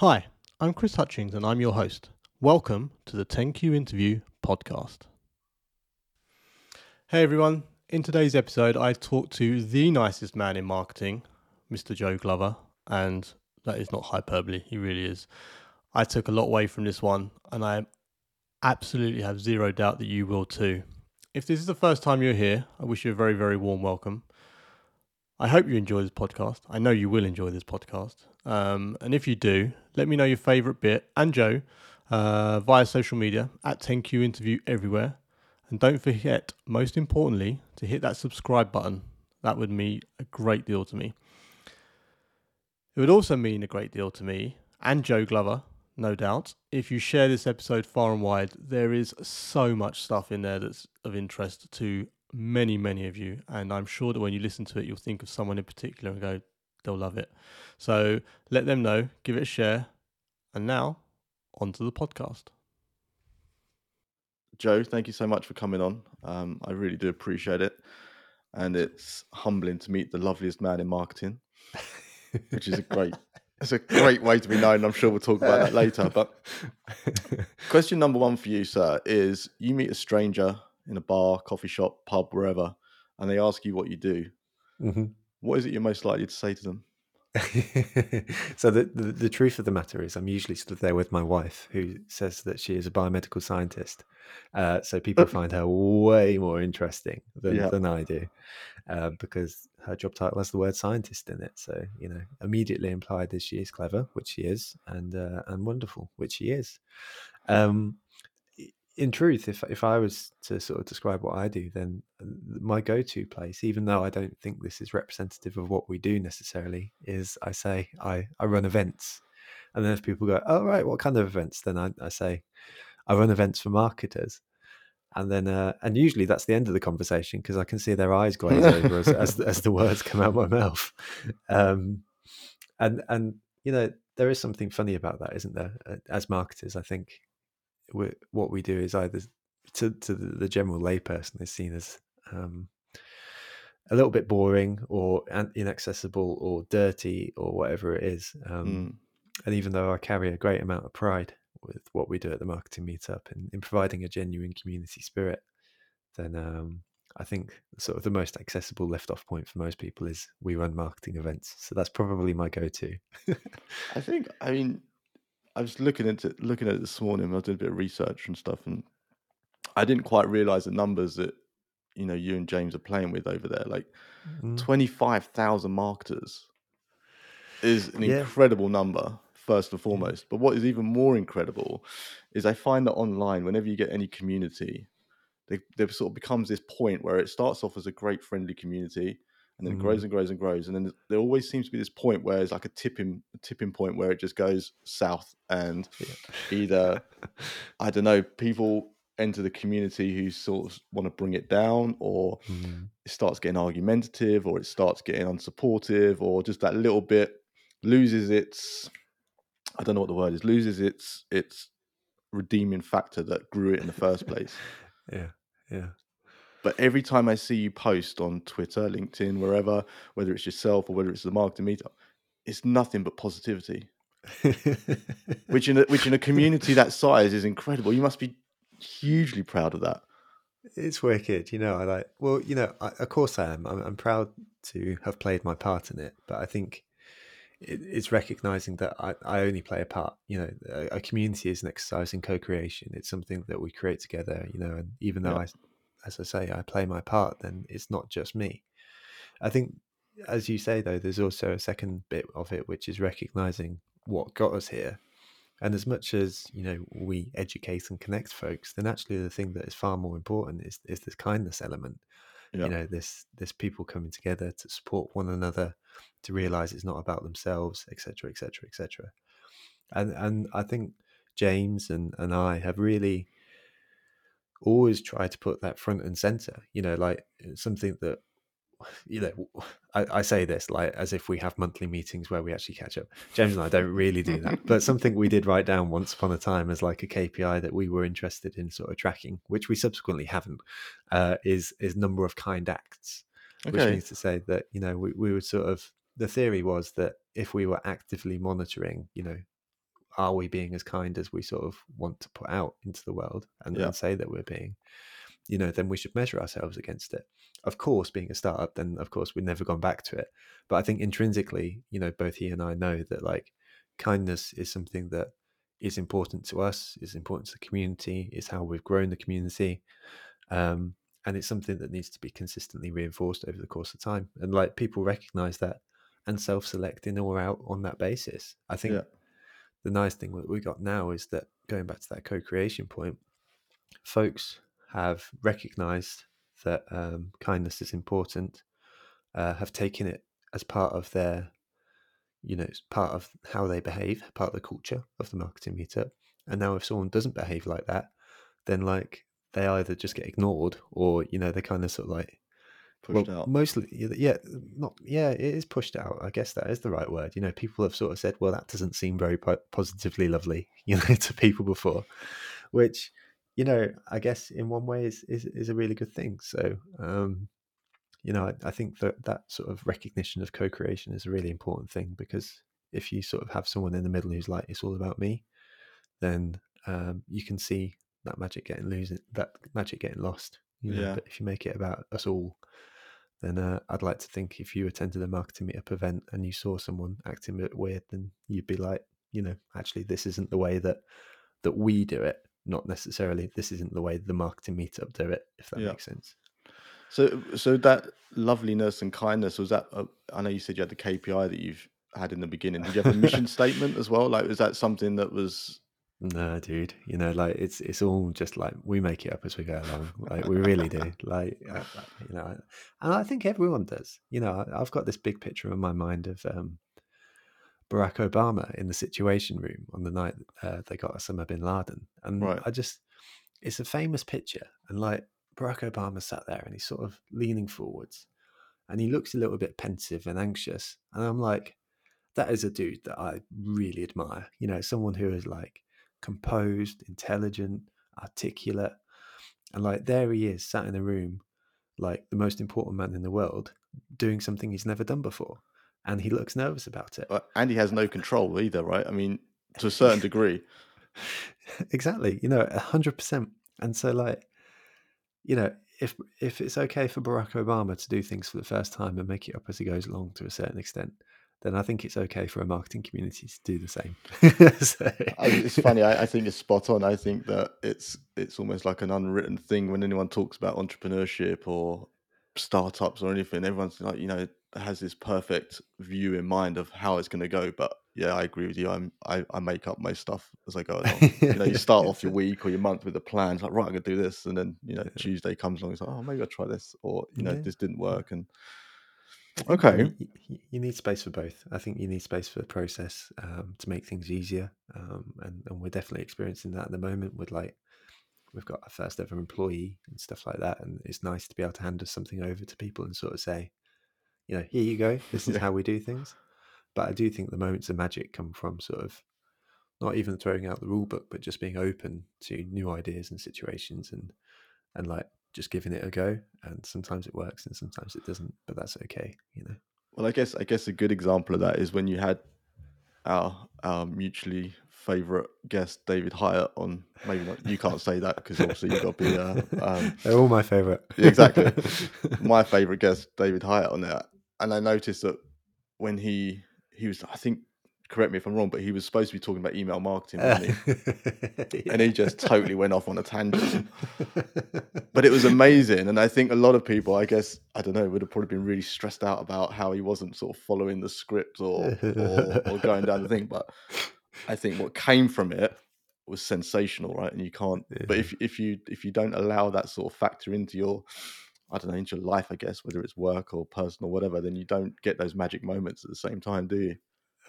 Hi, I'm Chris Hutchings and I'm your host. Welcome to the 10Q Interview podcast. Hey everyone, in today's episode, I talked to the nicest man in marketing, Mr. Joe Glover, and that is not hyperbole, he really is. I took a lot away from this one, and I absolutely have zero doubt that you will too. If this is the first time you're here, I wish you a very, very warm welcome. I hope you enjoy this podcast. I know you will enjoy this podcast. Um, and if you do, let me know your favourite bit and Joe uh, via social media at 10Q Interview everywhere. And don't forget, most importantly, to hit that subscribe button. That would mean a great deal to me. It would also mean a great deal to me and Joe Glover, no doubt, if you share this episode far and wide. There is so much stuff in there that's of interest to many, many of you. And I'm sure that when you listen to it, you'll think of someone in particular and go, they'll love it. So let them know, give it a share. And now, on to the podcast. Joe, thank you so much for coming on. Um, I really do appreciate it. And it's humbling to meet the loveliest man in marketing, which is a great. It's a great way to be known. I'm sure we'll talk about that later. But question number one for you, sir, is you meet a stranger in a bar, coffee shop, pub, wherever, and they ask you what you do. Mm-hmm. What is it you're most likely to say to them? so the, the, the truth of the matter is, I'm usually stood there with my wife, who says that she is a biomedical scientist. Uh, so people find her way more interesting than, yeah. than I do, uh, because her job title has the word scientist in it. So you know, immediately implied that she is clever, which she is, and uh, and wonderful, which she is. Um, in truth, if if I was to sort of describe what I do, then uh, my go-to place, even though I don't think this is representative of what we do necessarily, is I say I I run events, and then if people go, "Oh right, what kind of events?" Then I, I say I run events for marketers, and then uh, and usually that's the end of the conversation because I can see their eyes glaze over as, as as the words come out my mouth, um, and and you know there is something funny about that, isn't there? Uh, as marketers, I think what we do is either to, to the general layperson is seen as um, a little bit boring or inaccessible or dirty or whatever it is. Um, mm. And even though I carry a great amount of pride with what we do at the marketing meetup in, in providing a genuine community spirit, then um, I think sort of the most accessible lift off point for most people is we run marketing events. So that's probably my go to. I think, I mean, I was looking into looking at it this morning. I was doing a bit of research and stuff, and I didn't quite realize the numbers that you know you and James are playing with over there. Like mm. twenty five thousand marketers is an yeah. incredible number, first and foremost. But what is even more incredible is I find that online, whenever you get any community, they, there sort of becomes this point where it starts off as a great friendly community, and then mm. it grows mm. and grows and grows. And then there always seems to be this point where it's like a tipping a tipping point where it just goes south, and yeah. either I don't know, people enter the community who sort of want to bring it down, or mm. it starts getting argumentative, or it starts getting unsupportive, or just that little bit loses its I don't know what the word is loses its its redeeming factor that grew it in the first place. yeah, yeah. But every time I see you post on Twitter, LinkedIn, wherever, whether it's yourself or whether it's the marketing meetup, it's nothing but positivity. which in a, which in a community that size is incredible. You must be hugely proud of that. It's wicked, you know. I like. Well, you know, I, of course I am. I'm, I'm, proud to have played my part in it, but I think it, it's recognizing that I, I only play a part. You know, a, a, community is an exercise in co-creation. It's something that we create together. You know, and even though yeah. I as I say, I play my part, then it's not just me. I think, as you say, though, there's also a second bit of it, which is recognizing what got us here. And as much as you know, we educate and connect folks, then actually the thing that is far more important is is this kindness element. Yeah. You know, this this people coming together to support one another, to realize it's not about themselves, etc., etc., etc. And and I think James and and I have really always try to put that front and center you know like something that you know I, I, say this like as if we have monthly meetings where we actually catch up james and i don't really do that but something we did write down once upon a time as like a kpi that we were interested in sort of tracking which we subsequently haven't uh, is is number of kind acts okay. which means to say that you know we, we would sort of the theory was that if we were actively monitoring you know are we being as kind as we sort of want to put out into the world and, Yeah. and say that we're being? You know, then we should measure ourselves against it. Of course, being a startup, then of course we've never gone back to it. But I think intrinsically, you know, both he and I know that like kindness is something that is important to us, is important to the community, is how we've grown the community. Um, and it's something that needs to be consistently reinforced over the course of time. And like people recognize that and self select in or out on that basis. I think Yeah. The nice thing that we got now is that going back to that co creation point, folks have recognized that um, kindness is important, uh, have taken it as part of their, you know, part of how they behave, part of the culture of the marketing meetup. And now if someone doesn't behave like that, then like they either just get ignored or, you know, they kind of sort of like, Pushed well, out. mostly, yeah, not yeah, it is pushed out. I guess that is the right word. You know, people have sort of said, "Well, that doesn't seem very po- positively lovely," you know, to people before, which, you know, I guess in one way is is, is a really good thing. So, um, you know, I, I think that that sort of recognition of co-creation is a really important thing because if you sort of have someone in the middle who's like, "It's all about me," then um, you can see that magic getting losing, that magic getting lost. You know? Yeah. But if you make it about us all, then uh, I'd like to think if you attended a marketing meetup event and you saw someone acting a bit weird, then you'd be like, you know, actually, this isn't the way that that we do it. Not necessarily, this isn't the way the marketing meetup do it. If that Yeah. makes sense. So, so that loveliness and kindness was that. I know you said you had the KPI that you've had in the beginning. Did you have a mission statement as well? Like, was that something that was? No, dude. You know, like it's it's all just like we make it up as we go along. Like we really do. Like uh, you know, and I think everyone does. You know, I- I've got this big picture in my mind of um, Barack Obama in the Situation Room on the night uh, they got Osama bin Laden, and Right. I just it's a famous picture, and like Barack Obama sat there and he's sort of leaning forwards, and he looks a little bit pensive and anxious, and I'm like, that is a dude that I really admire. You know, someone who is like composed, intelligent, articulate, and like there he is, sat in a room, like the most important man in the world, doing something he's never done before, and he looks nervous about it. And he has no control either, right? I mean, to a certain degree. exactly, you know, a hundred percent. And so, like, you know, if if it's okay for Barack Obama to do things for the first time and make it up as he goes along to a certain extent, then I think it's okay for a marketing community to do the same. So- it's funny. I, I think it's spot on. I think that it's it's almost like an unwritten thing when anyone talks about entrepreneurship or startups or anything. Everyone's like, you know, has this perfect view in mind of how it's going to go. But yeah, I agree with you. I'm I, I make up most stuff as I go along. you know, you start off your week or your month with a plan. It's like, right, I'm gonna do this, and then you know. Tuesday comes along. It's like, oh, maybe I'll try this, or you know, Yeah. this didn't work, and Okay. You, you- need space for both. I think you need space for the process um, to make things easier, um, and, and we're definitely experiencing that at the moment. With like, we've got our first ever employee and stuff like that, and it's nice to be able to hand something over to people and sort of say, you know, here you go. This is Yeah. how we do things. But I do think the moments of magic come from sort of not even throwing out the rule book, but just being open to new ideas and situations, and and like just giving it a go. And sometimes it works, and sometimes it doesn't. But that's okay, you know. Well, I guess I guess a good example of that is when you had our our mutually favourite guest David Hieatt on. Maybe not. You can't say that because obviously you've got to be uh, um, They're all my favorite. Exactly. my favourite guest David Hieatt on there. And I noticed that when he he was, I think, correct me if I'm wrong, but he was supposed to be talking about email marketing, wasn't he? Uh, and he just totally went off on a tangent. But it was amazing, and I think a lot of people, I guess, I don't know, would have probably been really stressed out about how he wasn't sort of following the script or or, or going down the thing. But I think what came from it was sensational, right? And you can't. But if if you if you don't allow that sort of factor into your, I don't know, into your life, I guess, whether it's work or personal, whatever, then you don't get those magic moments at the same time, do you?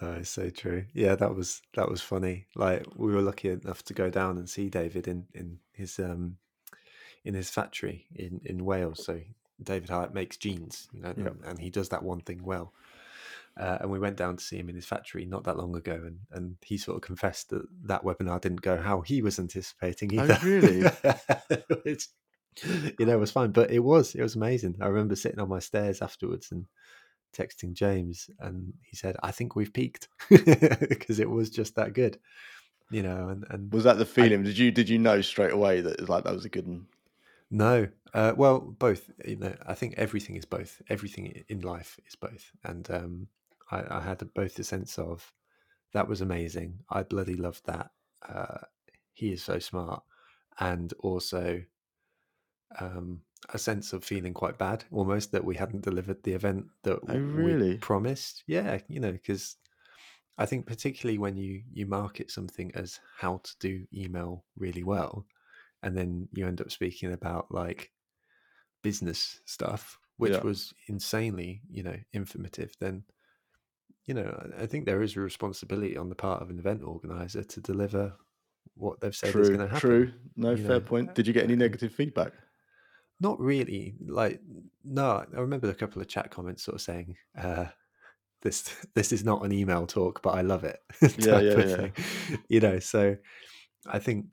Oh, it's so true. Yeah, that was that was funny. Like we were lucky enough to go down and see David in in his um in his factory in in Wales. So David Hieatt makes jeans, you know, Yeah. and, he does that one thing well. Uh, and we went down to see him in his factory not that long ago, and, and he sort of confessed that that webinar didn't go how he was anticipating either. Oh, either. really? Which, you know, it was fine, but it was it was amazing. I remember sitting on my stairs afterwards and texting James, and he said, "I think we've peaked," because it was just that good. you know, and, and was that the feeling? I, did you did you know straight away that it was like that was a good one? No, uh, well, both. You know, I think everything is both. Everything in life is both, and um, I, I, had both the sense of that was amazing. I bloody loved that. Uh, he is so smart, and also um, a sense of feeling quite bad, almost that we hadn't delivered the event that oh, really? we promised. Yeah, you know, because I think particularly when you you market something as how to do email really well, and then you end up speaking about like business stuff, which yeah. was insanely, you know, informative, then you know, I think there is a responsibility on the part of an event organizer to deliver what they've said true, is going to happen. True. No fair know? point. Uh, Did you get any negative feedback? Not really. Like, no, I remember a couple of chat comments sort of saying, uh, this this is not an email talk, but I love it. yeah, yeah, yeah. You know, so I think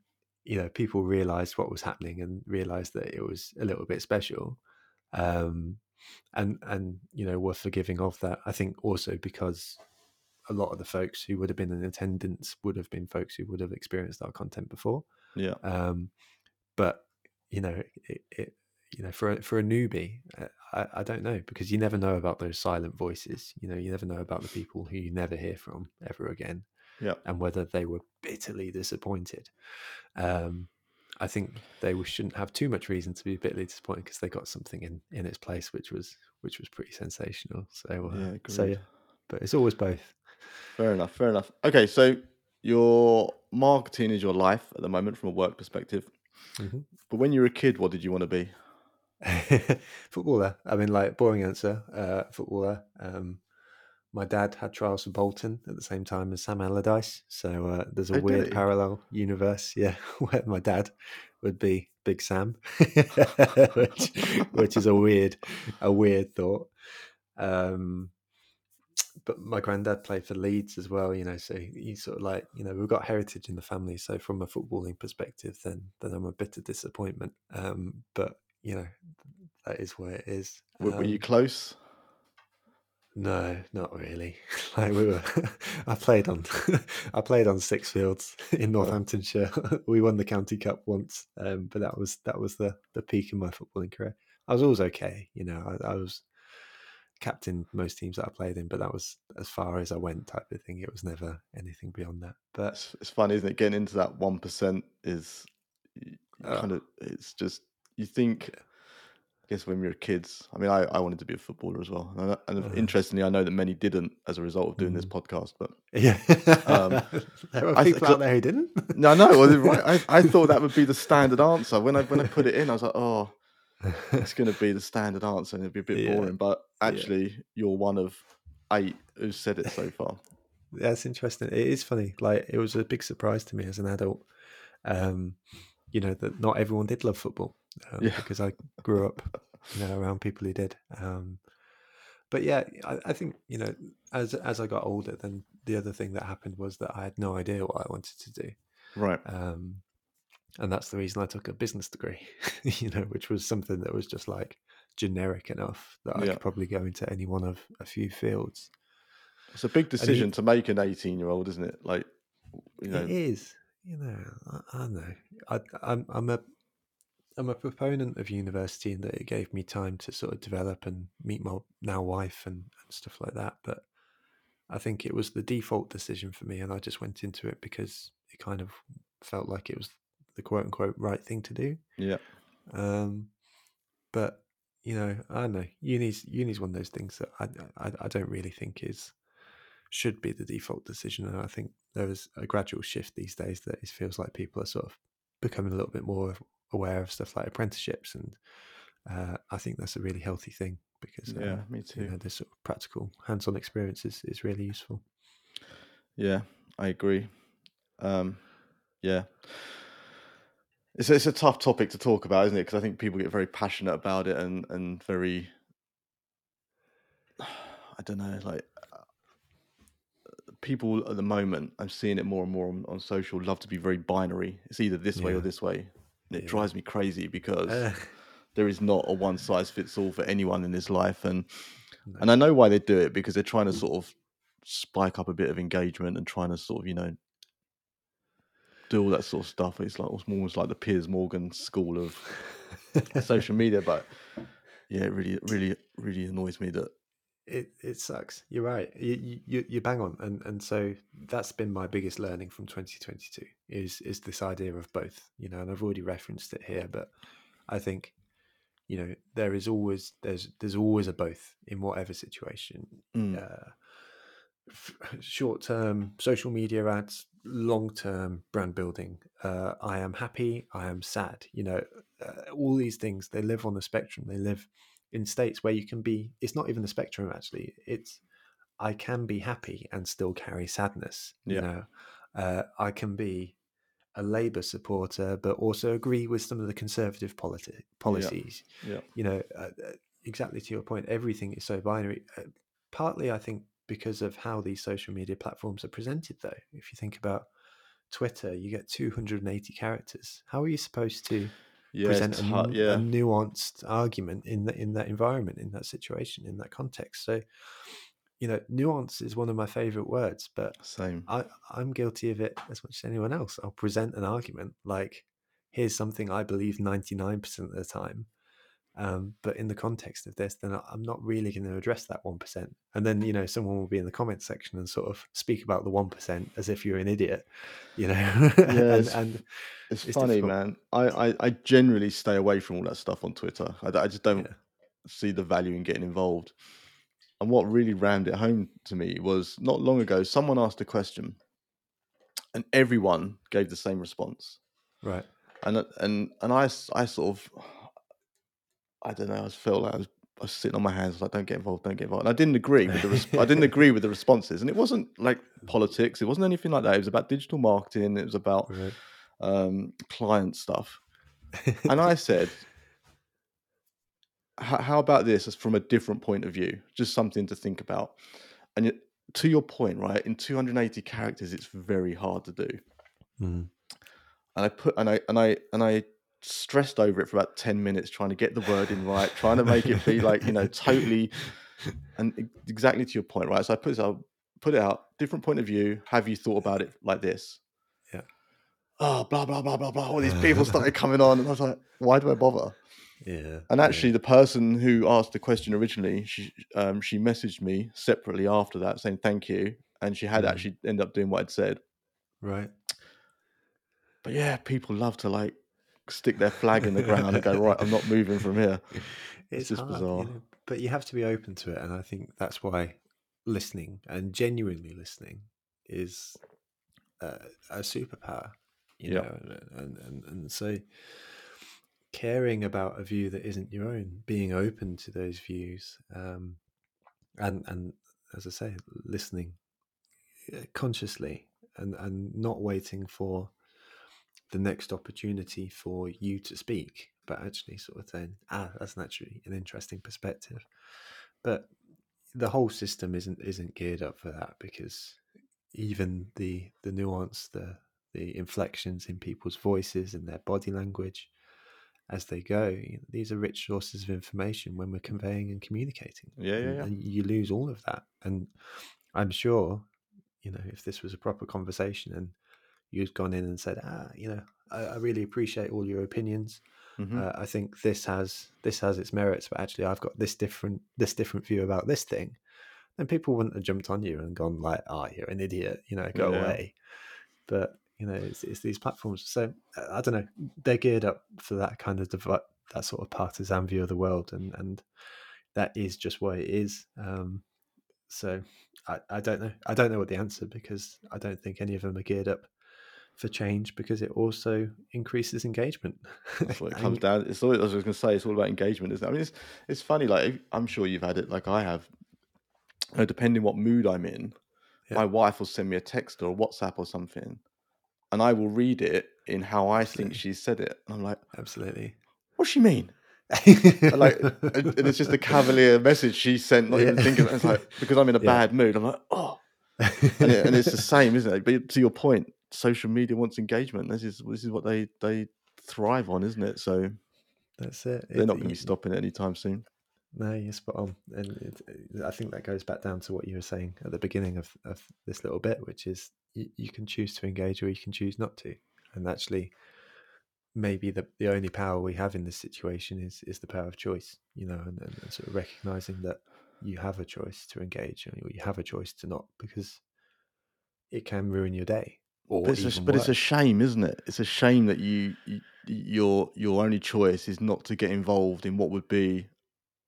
you know people realized what was happening and realized that it was a little bit special um, and and you know were forgiving of that i think also because a lot of the folks who would have been in attendance would have been folks who would have experienced our content before yeah um, but you know it, it you know for a, for a newbie uh, I, I don't know because you never know about those silent voices you know you never know about the people who you never hear from ever again yeah and whether they were bitterly disappointed um, I think they shouldn't have too much reason to be bitterly disappointed because they got something in in its place, which was which was pretty sensational. So uh, yeah, so yeah, but it's always both. Fair enough. Fair enough. Okay, so your marketing is your life at the moment from a work perspective. Mm-hmm. But when you were a kid, what did you want to be? footballer. I mean, like boring answer. Uh, footballer. Um, my dad had trials for Bolton at the same time as Sam Allardyce. So uh, there's a oh, weird parallel universe, yeah, where my dad would be Big Sam, which, which is a weird, a weird thought. Um, but my granddad played for Leeds as well, you know. So he's sort of like, you know, we've got heritage in the family. So from a footballing perspective, then then I'm a bit of disappointment. Um, but you know, that is where it is. Were, um, were you um, close? No, not really. Like we were, I played on, I played on Sixfields in Northamptonshire. we won the county cup once, um, but that was that was the the peak of my footballing career. I was always okay, you know. I, I, was captain most teams that I played in, but that was as far as I went, type of thing. It was never anything beyond that. But it's, it's fun, isn't it? Getting into that one percent is uh, kind of it's just you think I guess when we were kids, I mean, I, I wanted to be a footballer as well. And, and uh-huh. interestingly, I know that many didn't as a result of doing mm. this podcast. But yeah, um, there are people I, out there who didn't. No, no. Well, right. I, I thought that would be the standard answer when I when I put it in. I was like, oh, it's going to be the standard answer, and it'd be a bit yeah. boring. But actually, yeah. you're one of eight who said it so far. That's interesting. It is funny. Like it was a big surprise to me as an adult. Um, you know that not everyone did love football um, yeah. because I grew up, you know, around people who did. Um, but yeah, I, I, think you know, as as I got older, then the other thing that happened was that I had no idea what I wanted to do. Right. Um, and that's the reason I took a business degree, you know, which was something that was just like generic enough that I yeah. could probably go into any one of a few fields. It's a big decision to make an 18 year old, isn't it? Like, you know, it is. You know, I, I know. I, I'm, I'm a I'm a proponent of university in that it gave me time to sort of develop and meet my now wife and, and stuff like that. But I think it was the default decision for me, and I just went into it because it kind of felt like it was the quote unquote right thing to do. Yeah. Um, but you know, I don't know. Uni's uni's one of those things that I, I I don't really think is should be the default decision, and I think there is a gradual shift these days that it feels like people are sort of becoming a little bit more aware of stuff like apprenticeships, and uh, I think that's a really healthy thing because yeah, uh, me too. You know, this sort of practical hands-on experience is, is really useful. Yeah, I agree. Um, yeah, it's it's a tough topic to talk about, isn't it? Because I think people get very passionate about it and and very, I don't know, like people at the moment. I'm seeing it more and more on, on social. Love to be very binary. It's either this yeah. way or this way it yeah. drives me crazy because uh. there is not a one size fits all for anyone in this life, and no. and I know why they do it because they're trying to sort of spike up a bit of engagement and trying to sort of you know do all that sort of stuff. It's like almost like the Piers Morgan school of social media. But yeah, it really, really, really annoys me that it it sucks. You're right. You you you bang on, and and so that's been my biggest learning from 2022 is is this idea of both. You know, and I've already referenced it here, but I think you know there is always there's there's always a both in whatever situation. Mm. Uh, short term social media ads, long term brand building. Uh, I am happy. I am sad. You know, uh, all these things they live on the spectrum. They live in states where you can be it's not even the spectrum actually it's i can be happy and still carry sadness yeah. you know uh, i can be a labor supporter but also agree with some of the conservative politi- policies yeah. yeah. you know uh, uh, exactly to your point everything is so binary uh, partly i think because of how these social media platforms are presented though if you think about twitter you get 280 characters how are you supposed to yeah, present a, yeah. a, nuanced argument in that in that environment, in that situation, in that context. So, you know, nuance is one of my favorite words, but same. I, I'm guilty of it as much as anyone else. I'll present an argument like, here's something I believe 99% of the time, um, but in the context of this, then I'm not really going to address that 1%. And then, you know, someone will be in the comments section and sort of speak about the 1% as if you're an idiot, you know? Yeah, and, and, it's, it's funny, difficult. man. I, I, I, generally stay away from all that stuff on Twitter. I, I just don't yeah. see the value in getting involved. And what really rammed it home to me was not long ago, someone asked a question and everyone gave the same response. Right. And, and, and I, I sort of, I don't know. I just felt like I was, I was sitting on my hands, like, "Don't get involved, don't get involved." And I didn't agree with the res- I didn't agree with the responses, and it wasn't like politics. It wasn't anything like that. It was about digital marketing. It was about right. um, client stuff. and I said, "How about this? As from a different point of view, just something to think about." And it, to your point, right? In 280 characters, it's very hard to do. Mm. And I put and I and I and I stressed over it for about 10 minutes trying to get the word in right trying to make it be like you know totally and exactly to your point right? So i put it out put it out different point of view have you thought about it like this? Yeah. Oh blah blah blah blah blah all these people started coming on and i was like why do i bother? Yeah and actually yeah. the person who asked the question originally she um she messaged me separately after that saying thank you and she had mm. actually ended up doing what i'd said. Right. But yeah people love to like stick their flag in the ground and go right. I'm not moving from here. It's, it's just hard, bizarre, you know, but you have to be open to it, and I think that's why listening and genuinely listening is uh, a superpower. You yep. know, and, and and so caring about a view that isn't your own, being open to those views, um, and and as I say, listening uh, consciously and and not waiting for the next opportunity for you to speak, but actually sort of saying, ah, that's naturally an interesting perspective. But the whole system isn't isn't geared up for that because even the the nuance, the the inflections in people's voices and their body language as they go, these are rich sources of information when we're conveying and communicating. Yeah, yeah, yeah. And you lose all of that. And I'm sure, you know, if this was a proper conversation and you'd gone in and said, ah, you know, I, I really appreciate all your opinions. Mm-hmm. Uh, I think this has this has its merits, but actually, I've got this different this different view about this thing. Then people wouldn't have jumped on you and gone like, "Ah, oh, you're an idiot," you know, go yeah. away. But you know, it's, it's, these platforms. So I don't know, they're geared up for that kind of dev- that sort of partisan view of the world, and and that is just what it is. Um, so I, I don't know. I don't know what the answer because I don't think any of them are geared up for change because it also increases engagement. That's what it comes down. It's all I was going to say. It's all about engagement, isn't it? I mean, it's it's funny. Like I'm sure you've had it, like I have. You know, depending what mood I'm in, yeah. my wife will send me a text or a WhatsApp or something, and I will read it in how I Absolutely. think she said it. And I'm like, Absolutely. What does she mean? and like, and it's just a cavalier message she sent. Not yeah. even thinking. It's like because I'm in a yeah. bad mood. I'm like, oh. and, it, and, it's the same, isn't it? But to your point, social media wants engagement. This is this is what they they thrive on, isn't it? So that's it. They're it, not going to be stopping it anytime soon. No, you're spot on, and it, I think that goes back down to what you were saying at the beginning of, of this little bit, which is you, you, can choose to engage or you can choose not to, and actually maybe the, the only power we have in this situation is is the power of choice you know and, and sort of recognizing that you have a choice to engage or you have a choice to not because it can ruin your day or but, it's a, but it's a shame isn't it? It's a shame that you, you your your only choice is not to get involved in what would be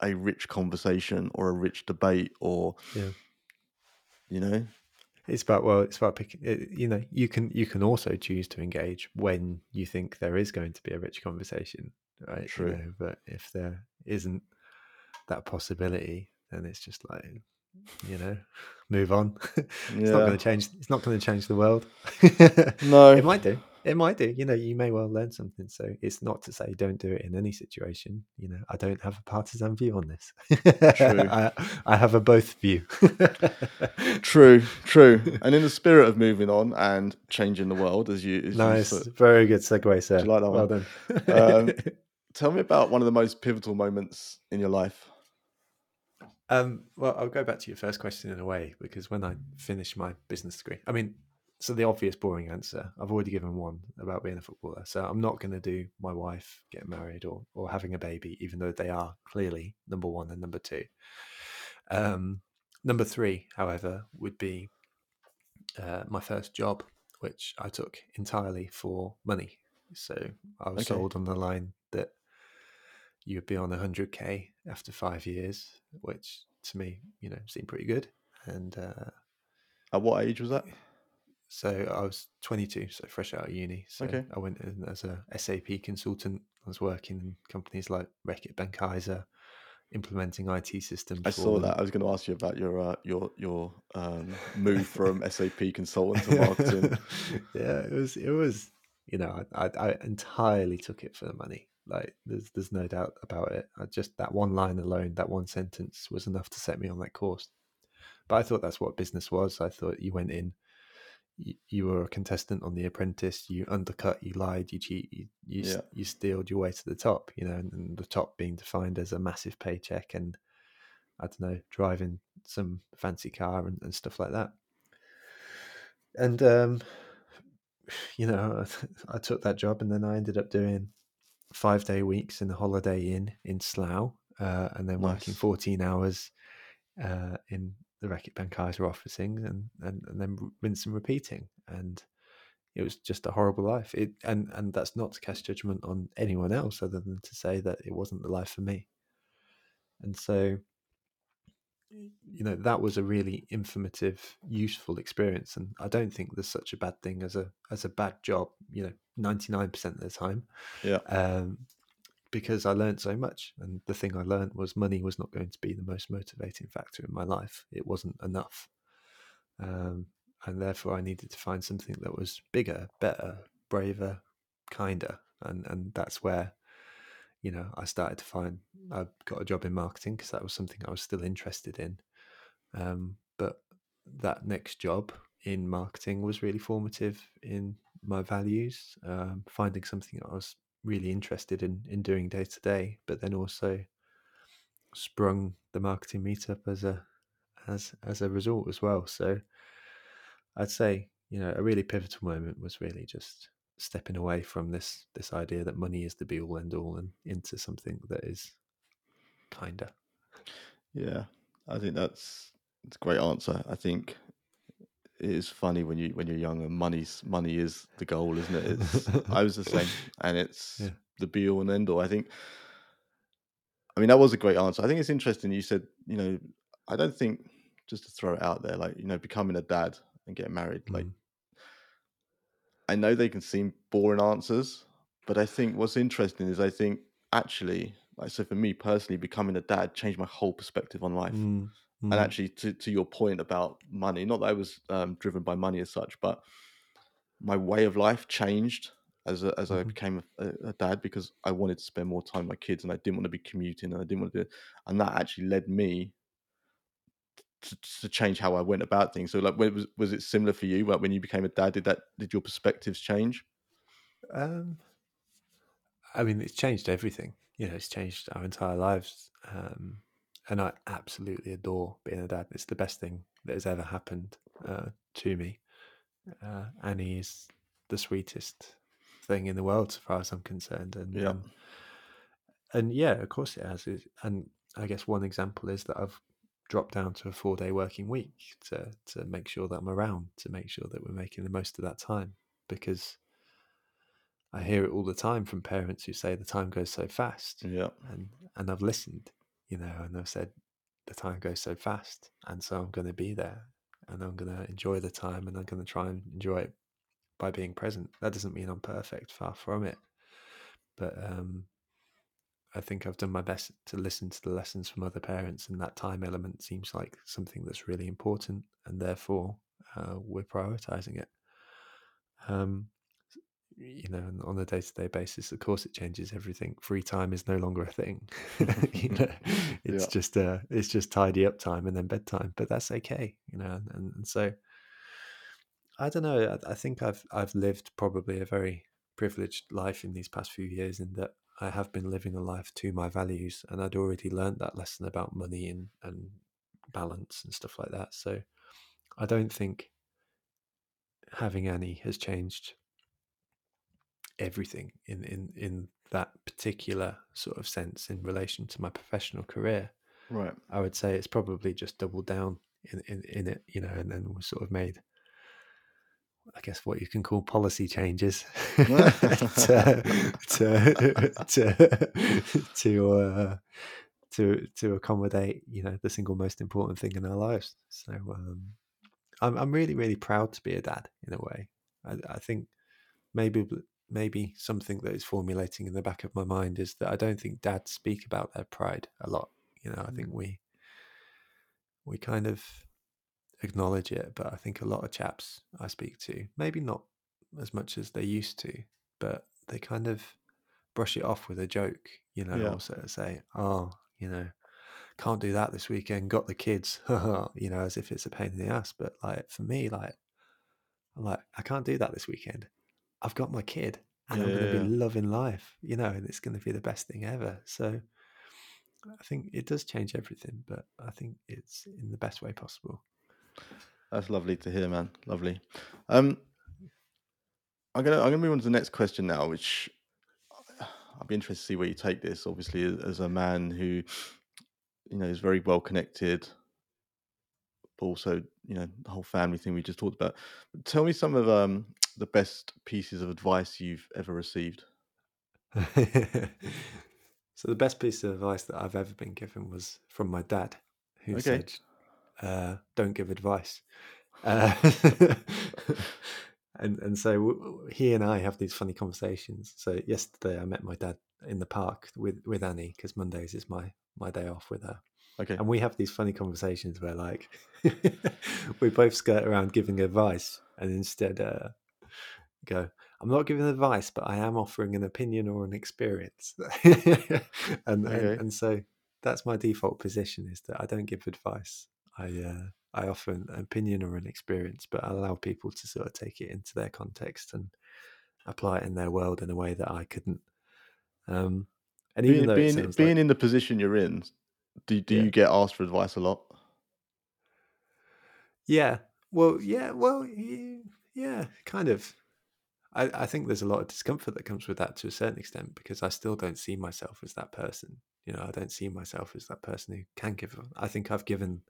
a rich conversation or a rich debate or yeah. you know? It's about well it's about picking eh, you know you can you can also choose to engage when you think there is going to be a rich conversation right? True. You know, but if there isn't that possibility then it's just like you know move on it's yeah. not going to change it's not going to change the world no it might do it might do. You know, you may well learn something. So it's not to say don't do it in any situation. You know, I don't have a partisan view on this. True. I, I have a both view. true, true. And in the spirit of moving on and changing the world, as you as nice, you very good segue, sir. like that well one? done. um, tell me about one of the most pivotal moments in your life. Um, well, I'll go back to your first question in a way because when I finished my business degree, I mean, so the obvious boring answer i've already given one about being a footballer. So i'm not going to do my wife getting married or or having a baby even though they are clearly number one and number two. Um, number three however would be uh, my first job which i took entirely for money. So i was okay. sold on the line you'd be on 100k after five years which to me you know seemed pretty good and uh, at what age was that so I was 22, so fresh out of uni. So okay. I went in as a SAP consultant. I was working in companies like Reckitt Benckiser, implementing IT systems. I saw them. that. I was going to ask you about your uh, your your um, move from SAP consultant to marketing. yeah, it was it was you know I, I, I entirely took it for the money. Like there's there's no doubt about it. I just that one line alone, that one sentence was enough to set me on that course. But I thought that's what business was. I thought you went in you, were a contestant on The Apprentice. You undercut, you lied, you cheat, you you, yeah. you stealed your way to the top. You know, and, and, the top being defined as a massive paycheck and I don't know, driving some fancy car and, and stuff like that. And um, you know, I, I took that job, and then I ended up doing five day weeks in the Holiday Inn in Slough, uh, and then nice. working fourteen hours uh, in the Reckitt Benckiser officing and, and, and then rinse and repeating. And it was just a horrible life. It and and that's not to cast judgment on anyone else, other than to say that it wasn't the life for me. And so, you know, that was a really informative, useful experience. And I don't think there's such a bad thing as a as a bad job. You know, ninety nine percent of the time. Yeah. Um, because I learned so much. And the thing I learned was money was not going to be the most motivating factor in my life. It wasn't enough. Um, and therefore, I needed to find something that was bigger, better, braver, kinder. And, and that's where, you know, I started to find I got a job in marketing because that was something I was still interested in. Um, but that next job in marketing was really formative in my values, um, finding something I was really interested in in doing day to day, but then also sprung the marketing meetup as a as as a result as well. So I'd say you know a really pivotal moment was really just stepping away from this this idea that money is the be all end all and into something that is kinder. Yeah, I think that's it's a great answer. I think it is funny when you when you're young and money's money is the goal, isn't it? It's, I was the same, and it's yeah. the be all and end all. I think. I mean, that was a great answer. I think it's interesting. You said, you know, I don't think just to throw it out there, like you know, becoming a dad and getting married, mm. like I know they can seem boring answers, but I think what's interesting is I think actually, like so for me personally, becoming a dad changed my whole perspective on life. Mm. Mm. And actually, to, to your point about money, not that I was um, driven by money as such, but my way of life changed as a, as mm-hmm. I became a, a, dad because I wanted to spend more time with my kids and I didn't want to be commuting and I didn't want to do, and that actually led me to, to change how I went about things. So, like, was was it similar for you? Like when you became a dad, did that did your perspectives change? Um, I mean, it's changed everything. You know, it's changed our entire lives. Um, and I absolutely adore being a dad. It's the best thing that has ever happened uh, to me. Uh, Annie is the sweetest thing in the world, as far as I'm concerned. And Yeah. um, and yeah, of course it has. And I guess one example is that I've dropped down to a four day working week to to make sure that I'm around, to make sure that we're making the most of that time. Because I hear it all the time from parents who say the time goes so fast Yeah. and and I've listened, you know, and I've said the time goes so fast, and so I'm going to be there, and I'm going to enjoy the time, and I'm going to try and enjoy it by being present. That doesn't mean I'm perfect, far from it, but um, I think I've done my best to listen to the lessons from other parents, and that time element seems like something that's really important, and therefore uh, we're prioritizing it. Um, you know, and on a day-to-day basis, of course, it changes everything. Free time is no longer a thing. you know, it's Yeah. just uh, it's just tidy up time and then bedtime, but that's okay. You know, and, and so I don't know. I, I think I've I've lived probably a very privileged life in these past few years, in that I have been living a life to my values, and I'd already learned that lesson about money and and balance and stuff like that. So I don't think having Annie has changed everything in in in that particular sort of sense in relation to my professional career. Right. I would say it's probably just doubled down in in, in it, you know, and then was sort of made I guess what you can call policy changes to to to to, uh, to to accommodate you know the single most important thing in our lives. So um, I'm I'm really really proud to be a dad in a way. I, I think maybe maybe something that is formulating in the back of my mind is that I don't think dads speak about their pride a lot. You know, I think we we kind of acknowledge it, but I think a lot of chaps I speak to, maybe not as much as they used to, but they kind of brush it off with a joke, you know, Yeah. or sort of say, "Oh, you know, can't do that this weekend. Got the kids," you know, as if it's a pain in the ass. But like for me, like, I'm like, I can't do that this weekend. I've got my kid, and I'm going to Yeah. be loving life, you know, and it's going to be the best thing ever. So. I think it does change everything, but I think it's in the best way possible. That's lovely to hear, man. Lovely. Um, I'm gonna I'm gonna move on to the next question now, which I'll be interested to see where you take this. Obviously, as, as a man who, you know, is very well connected, but also, you know, the whole family thing we just talked about. Tell me some of um the best pieces of advice you've ever received. so the best piece of advice that I've ever been given was from my dad, who Okay. said, uh, "Don't give advice." Uh, and and so he and I have these funny conversations. So yesterday I met my dad in the park with with Annie because Mondays is my my day off with her, Okay. and we have these funny conversations where like we both skirt around giving advice and instead uh, go i'm not giving advice but i am offering an opinion or an experience and, and and so that's my default position is that i don't give advice i uh, i offer an opinion or an experience but i allow people to sort of take it into their context and apply it in their world in a way that i couldn't um and even Being though being, being like, in the position you're in, do do Yeah. you get asked for advice a lot? Yeah. Well, yeah. Well, yeah, kind of. I, I think there's a lot of discomfort that comes with that to a certain extent because I still don't see myself as that person. You know, I don't see myself as that person who can give. I think I've given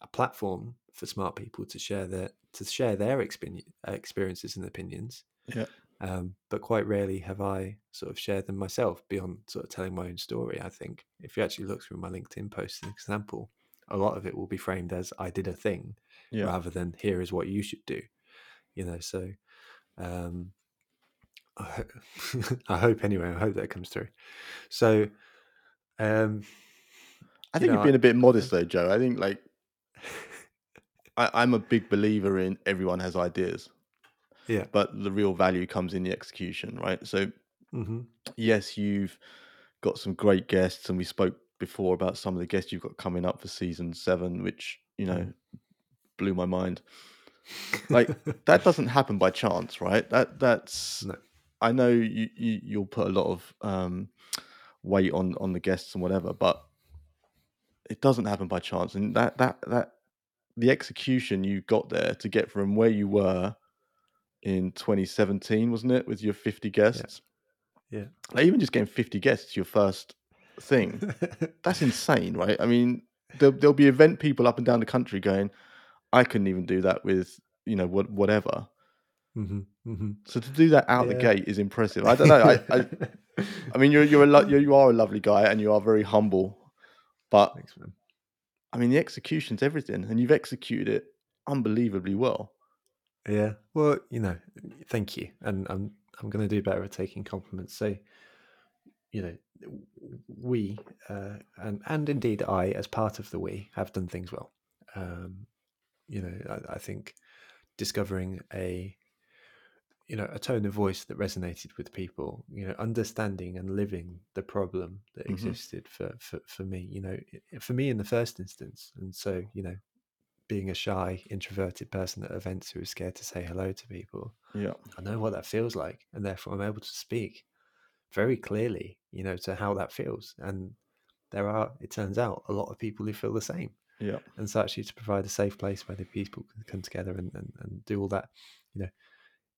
a platform for smart people to share their to share their experience, experiences and opinions. Yeah. Um, but quite rarely have I sort of shared them myself beyond sort of telling my own story. I think if you actually look through my LinkedIn posts, an example, a lot of it will be framed as I did a thing Yeah. rather than here is what you should do you know so um I, ho- I hope anyway i hope that comes through so um I You think know, you've been a bit modest though, Joe. I think like I, I'm a big believer in everyone has ideas, yeah but the real value comes in the execution, right? So hmm yes, you've got some great guests, and we spoke before about some of the guests you've got coming up for season seven, which you know Mm. blew my mind. Like that doesn't happen by chance, right? That that's No. I know you, you you'll put a lot of um, weight on on the guests and whatever, but it doesn't happen by chance. And that that that the execution you got there to get from where you were in 2017, wasn't it, with your 50 guests? Yeah. Like even just getting 50 guests your first thing, that's insane, right? I mean, there'll, there'll be event people up and down the country going, I couldn't even do that with, you know, what, whatever. hmm hmm So to do that out the gate is impressive. I don't know. I, I, I mean, you're you're a lo- you're, you are a lovely guy and you are very humble, but Thanks. I mean, the execution's everything, and you've executed it unbelievably well. Yeah. Well, you know, thank you, and I'm I'm going to do better at taking compliments. So, you know, we uh, and and indeed I, as part of the we, have done things well. Um, you know, I, I think discovering a you know a tone of voice that resonated with people you know understanding and living the problem that Mhm. existed for, for for me you know for me in the first instance. And so you know being a shy introverted person at events who is scared to say hello to people Yeah, i know what that feels like and therefore i'm able to speak very clearly you know to how that feels. And there are it turns out a lot of people who feel the same. Yeah, and so actually to provide a safe place where the people can come together and, and, and do all that you know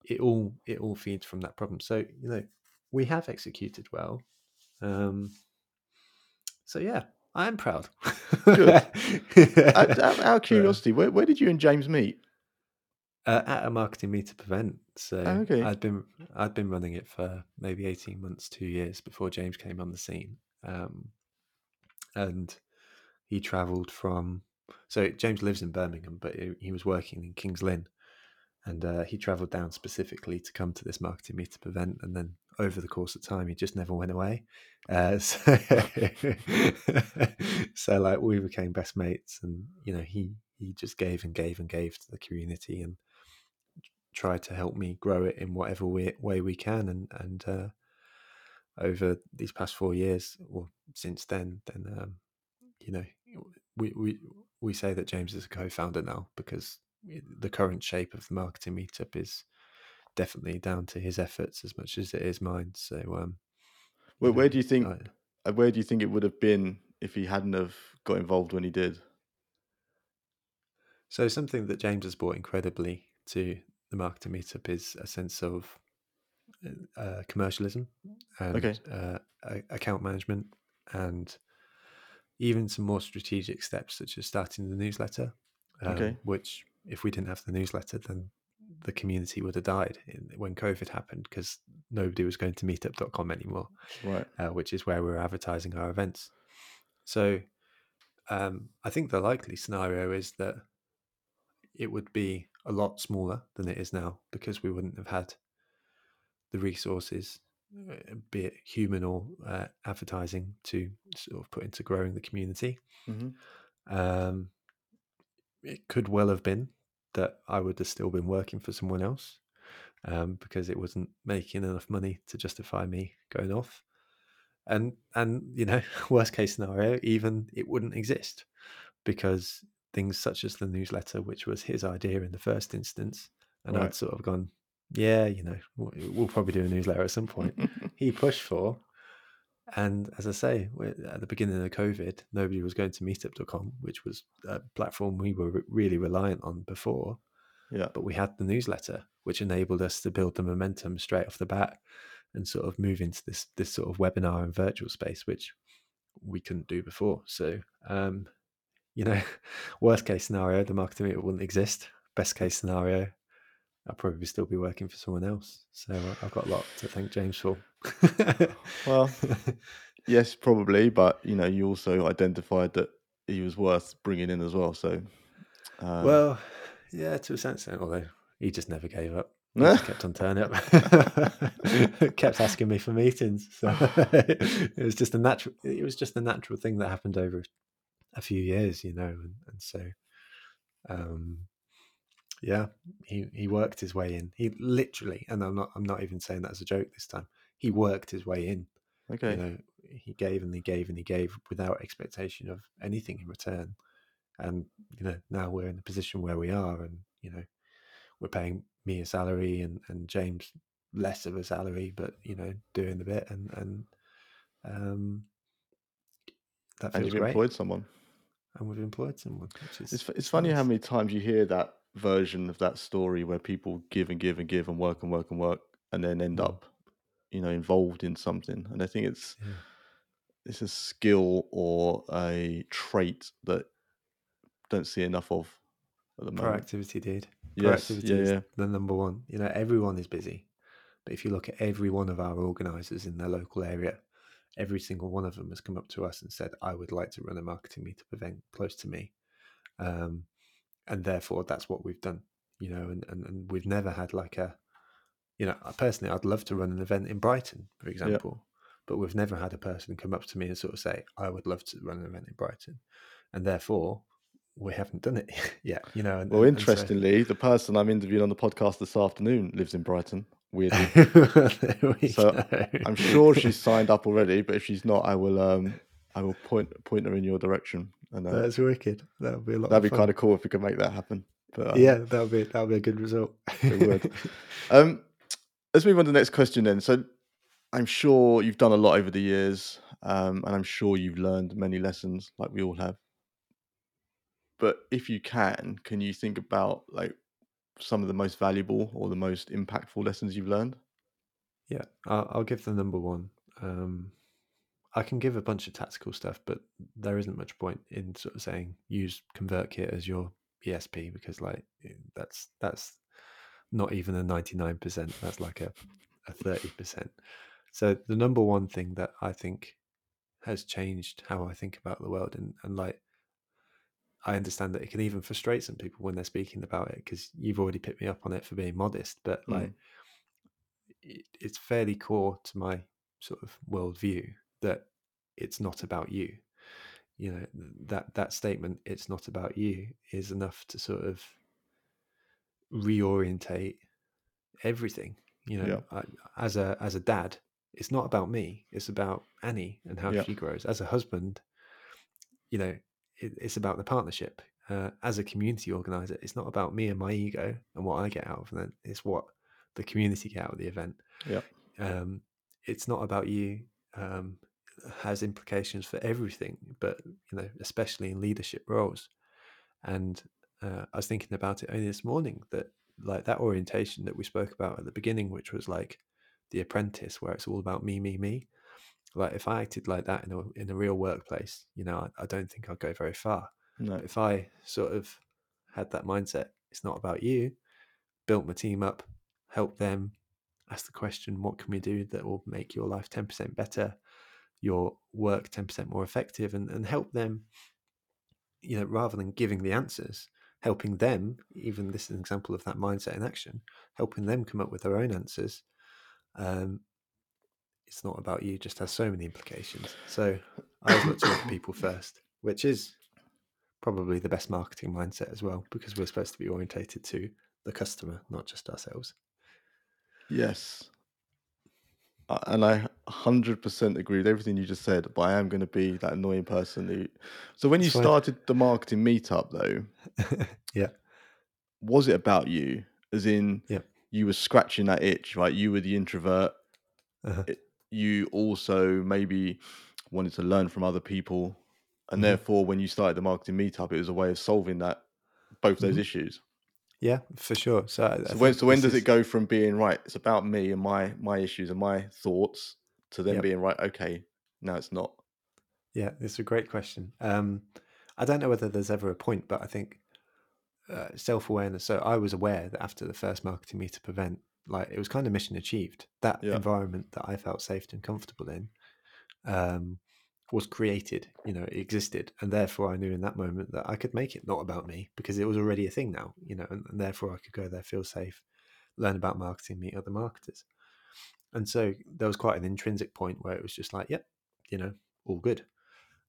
it all it all feeds from that problem. So you know we have executed well um so yeah i am proud. Out, out, of curiosity, where, where did you and James meet? uh, at a marketing meetup event so Oh, okay. i'd been i'd been running it for maybe 18 months two years before james came on the scene um and he traveled from so james lives in birmingham but he, he was working in kings lynn and uh, he traveled down specifically to come to this marketing meetup event and then over the course of time he just never went away. Uh, so, so like we became best mates and you know he he just gave and gave and gave to the community and tried to help me grow it in whatever way, way we can and and uh, over these past four years or since then then um, you know we, we we say that James is a co-founder now because the current shape of the marketing meetup is definitely down to his efforts as much as it is mine so um Where, do you think? I- uh, Where do you think it would have been if he hadn't have got involved when he did? So something that James has brought incredibly to the marketing meetup is a sense of uh, commercialism and Okay. uh, account management, and even some more strategic steps such as starting the newsletter. Um, Okay. Which, if we didn't have the newsletter, then the community would have died in, when COVID happened because nobody was going to meetup.com anymore Right. uh, which is where we're advertising our events. So um, I think the likely scenario is that it would be a lot smaller than it is now because we wouldn't have had the resources, uh, be it human or uh, advertising, to sort of put into growing the community. hmm Um, it could well have been that I would have still been working for someone else um, because it wasn't making enough money to justify me going off. And and you know, worst case scenario, even it wouldn't exist because things such as the newsletter, which was his idea in the first instance, and Right. I'd sort of gone, yeah, you know, we'll we'll probably do a newsletter at some point. he pushed for. And as I say, at the beginning of COVID, nobody was going to meetup.com, which was a platform we were really reliant on before. Yeah. But we had the newsletter, which enabled us to build the momentum straight off the bat and sort of move into this this sort of webinar and virtual space, which we couldn't do before. So, um, you know, worst case scenario, the marketing meetup wouldn't exist. Best case scenario, I'd probably still be working for someone else. So uh, I've got a lot to thank James for. Well, yes, probably, but you know, you also identified that he was worth bringing in as well. So, um, well, yeah, to a extent, although he just never gave up. Kept on turning up, kept asking me for meetings. So it was just a natural. It was just a natural thing that happened over a few years, you know, and, and so, um, yeah, he he worked his way in. He literally, and I'm not I'm not even saying that as a joke this time. He worked his way in. okay, You know, he gave and he gave and he gave without expectation of anything in return. And you know, now we're in a position where we are, and you know, we're paying me a salary and and James less of a salary, but you know, doing the bit and and um, that and you've great. employed someone. And we've employed someone, which is It's, it's funny how many times you hear that version of that story where people give and give and give and work and work and work and then end Mm. up, you know, involved in something. And I think it's Yeah. it's a skill or a trait that don't see enough of at the moment. Proactivity, dude. Yes, Proactivity yeah, is yeah. the number one. You know, everyone is busy. But if you look at every one of our organisers in their local area, every single one of them has come up to us and said, I would like to run a marketing meetup event close to me. Um, and therefore, that's what we've done, you know, and, and, and we've never had like a, you know, personally, I'd love to run an event in Brighton, for example, but we've never had a person come up to me and sort of say, I would love to run an event in Brighton. And therefore, we haven't done it yet, you know. And, Well, and so- interestingly, the person I'm interviewing on the podcast this afternoon lives in Brighton. Weirdly, we So, go. I'm sure she's signed up already, but if she's not, I will um I will point point her in your direction, and uh, That's wicked. That would be a lot. that'd be of fun. kind of cool if we could make that happen. But um, yeah, that would be that would be a good result. It would. Um, let's move on to the next question then. So, I'm sure you've done a lot over the years, um, and I'm sure you've learned many lessons, like we all have. But if you can, can you think about like some of the most valuable or the most impactful lessons you've learned? Yeah, I'll, I'll give the number one. Um, I can give a bunch of tactical stuff, but there isn't much point in sort of saying use ConvertKit as your ESP because like eh, that's that's not even a ninety nine percent. That's like a a thirty percent. So the number one thing that I think has changed how I think about the world and and like I understand that it can even frustrate some people when they're speaking about it because you've already picked me up on it for being modest, but Mm. like it, it's fairly core to my sort of worldview that it's not about you. You know that that statement, "it's not about you," is enough to sort of reorientate everything. You know, I, as a as a dad, it's not about me; it's about Annie and how Yeah. she grows. As a husband, you know, it, it's about the partnership. Uh, as a community organizer, it's not about me and my ego and what I get out of it. It's what the community get out of the event. Yeah. Um, it's not about you. Um, has implications for everything, but you know, especially in leadership roles. And uh, I was thinking about it only this morning that like that orientation that we spoke about at the beginning, which was like the apprentice, where it's all about me, me, me. Like if I acted like that in a in a real workplace, you know, I, I don't think I'd go very far. No. But if I sort of had that mindset, it's not about you, built my team up, helped them, ask the question, what can we do that will make your life 10% better, your work 10% more effective, and, and help them, you know, rather than giving the answers, helping them, even this is an example of that mindset in action, helping them come up with their own answers. Um, it's not about you, just has so many implications. So I always look to other people first, which is probably the best marketing mindset as well, because we're supposed to be orientated to the customer, not just ourselves. Yes. Uh, And I 100% agree with everything you just said, but I am going to be that annoying person who. So when you started the marketing meetup, though, yeah, was it about you? As in, Yeah. you were scratching that itch, right? You were the introvert. Uh-huh. It- you also maybe wanted to learn from other people. And Mhm. therefore, when you started the marketing meetup, it was a way of solving that, both those Mhm. issues. Yeah, for sure. So, So when, so when does is- it go from being right? It's about me and my my issues and my thoughts to then Yep. being right. Okay, no, it's not. Yeah, it's a great question. Um, I don't know whether there's ever a point, but I think uh, self awareness. So I was aware that after the first marketing meetup event, like it was kind of mission achieved. That Yeah. environment that I felt safe and comfortable in um, was created. You know, it existed, and therefore I knew in that moment that I could make it not about me because it was already a thing now. You know, and, and therefore I could go there, feel safe, learn about marketing, meet other marketers. And so there was quite an intrinsic point where it was just like, yep, you know, all good.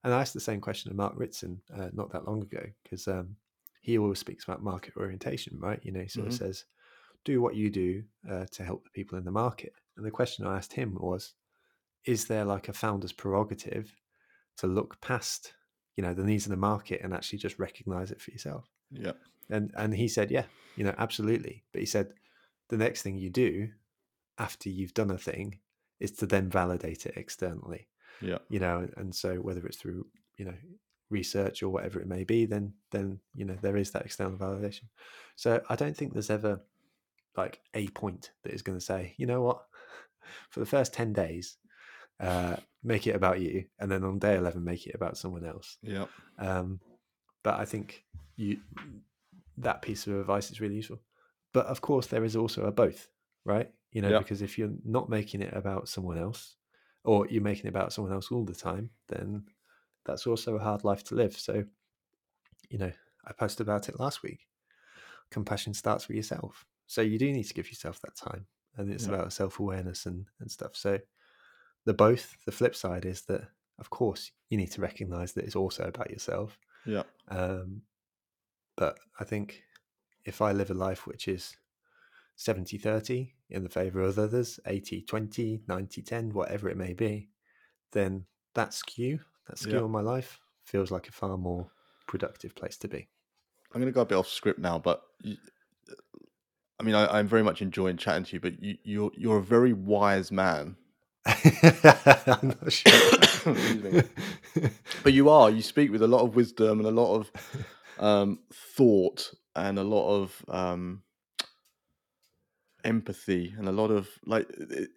And I asked the same question to Mark Ritson uh, not that long ago because um, he always speaks about market orientation, right? You know, he sort Mhm. of says, do what you do uh, to help the people in the market. And the question I asked him was, is there like a founder's prerogative to look past, you know, the needs of the market and actually just recognize it for yourself? Yeah, And and he said, yeah, you know, absolutely. But he said, the next thing you do after you've done a thing is to then validate it externally yeah, you know and so whether it's through you know research or whatever it may be, then then you know there is that external validation. So I don't think there's ever like a point that is going to say, you know what, for the first ten days, uh, make it about you, and then on day eleven, make it about someone else. Yeah. Um, but I think you that piece of advice is really useful. But of course, there is also a both, right? You know, Yeah. because if you're not making it about someone else, or you're making it about someone else all the time, then that's also a hard life to live. So, you know, I posted about it last week. Compassion starts with yourself. So you do need to give yourself that time. And it's Yeah. about self awareness and, and stuff. So the both, the flip side is that, of course, you need to recognize that it's also about yourself. Yeah. Um, but I think if I live a life which is 70 30 in the favor of others, 80 20, 90 10, whatever it may be, then that skew, that skew Yeah. on my life feels like a far more productive place to be. I'm going to go a bit off script now, but you, I mean, I, I'm very much enjoying chatting to you. But you, you're you're a very wise man. I'm not sure. But you are. You speak with a lot of wisdom and a lot of um, thought and a lot of um, empathy and a lot of like.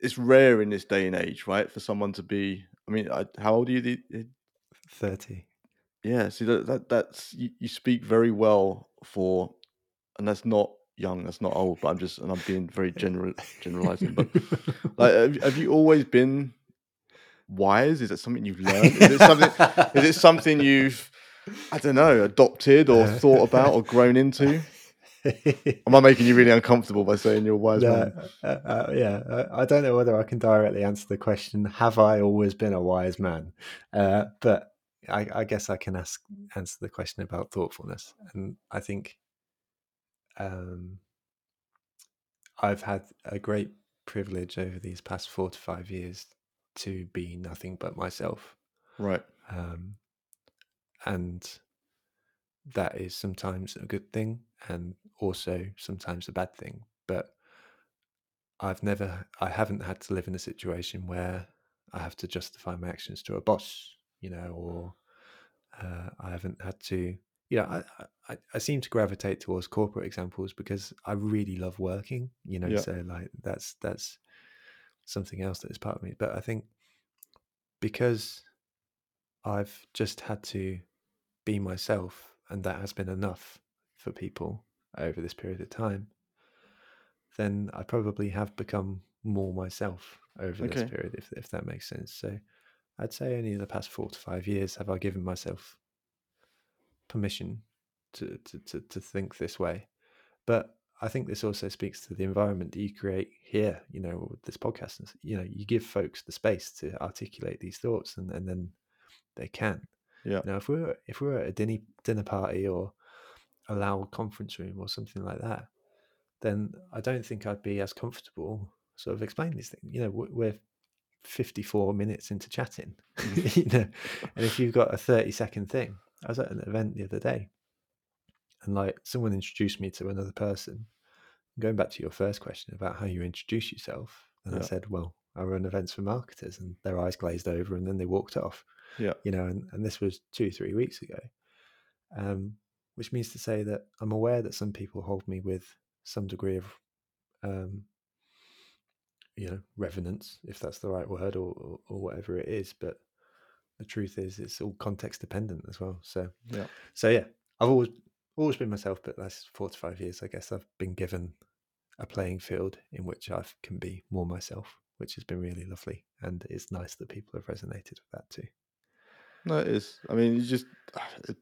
It's rare in this day and age, right, for someone to be. I mean, I, how old are you? The- 30. Yeah, see that, that that's you, you speak very well for, and that's not young, that's not old, but I'm just and I'm being very general generalizing. But like, have, have you always been wise? Is it something you've learned? Is it something? is it something you've I don't know adopted or thought about or grown into? Am I making you really uncomfortable by saying you're wise No, man? uh, uh, yeah, I, I don't know whether I can directly answer the question. Have I always been a wise man? Uh, but I, I guess I can ask answer the question about thoughtfulness, and I think um, I've had a great privilege over these past four to five years to be nothing but myself, Right. um, and that is sometimes a good thing and also sometimes a bad thing. But I've never, I haven't had to live in a situation where I have to justify my actions to a boss, you know, or uh, I haven't had to, you know, I, I, I seem to gravitate towards corporate examples because I really love working, you know, Yeah. so like that's, that's something else that is part of me. But I think because I've just had to be myself and that has been enough for people over this period of time, then I probably have become more myself over this period, if if that makes sense. So I'd say only in the past four to five years have I given myself permission to to to, to think this way. But I think this also speaks to the environment that you create here, you know, with this podcast. You know, you give folks the space to articulate these thoughts and, and then they can. Yeah. Now if we're if we're at a dinner dinner party or a loud conference room or something like that, then I don't think I'd be as comfortable sort of explaining these things. You know, we're 54 minutes into chatting, you know, and if you've got a 30 second thing, I was at an event the other day and like someone introduced me to another person. Going back to your first question about how you introduce yourself, and I said, well, I run events for marketers, and their eyes glazed over, and then they walked off. Yeah. you know, and, and this was two, three weeks ago. Um, which means to say that I'm aware that some people hold me with some degree of, um, you know, reverence, if that's the right word, or, or or whatever it is. But the truth is, it's all context dependent as well. So Yeah. so yeah, I've always always been myself, but last four to five years, I guess I've been given a playing field in which I can be more myself, which has been really lovely, and it's nice that people have resonated with that too. No, it is. I mean, you just, it,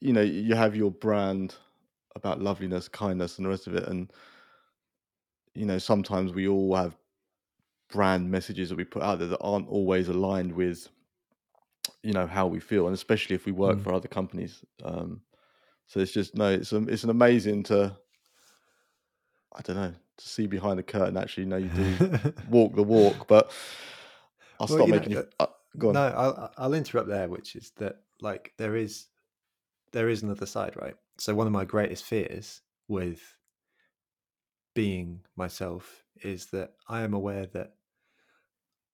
you know, you have your brand about loveliness, kindness, and the rest of it. And, you know, sometimes we all have brand messages that we put out there that aren't always aligned with, you know, how we feel. And especially if we work Mm. for other companies. Um, so it's just, no, it's, um, it's an amazing to, I don't know, to see behind the curtain. Actually, no, you do walk the walk. But I'll Well, stop you know, making you. uh, Uh, go on. No, I'll I'll interrupt there, which is that like there is there is another side, right? So one of my greatest fears with being myself is that I am aware that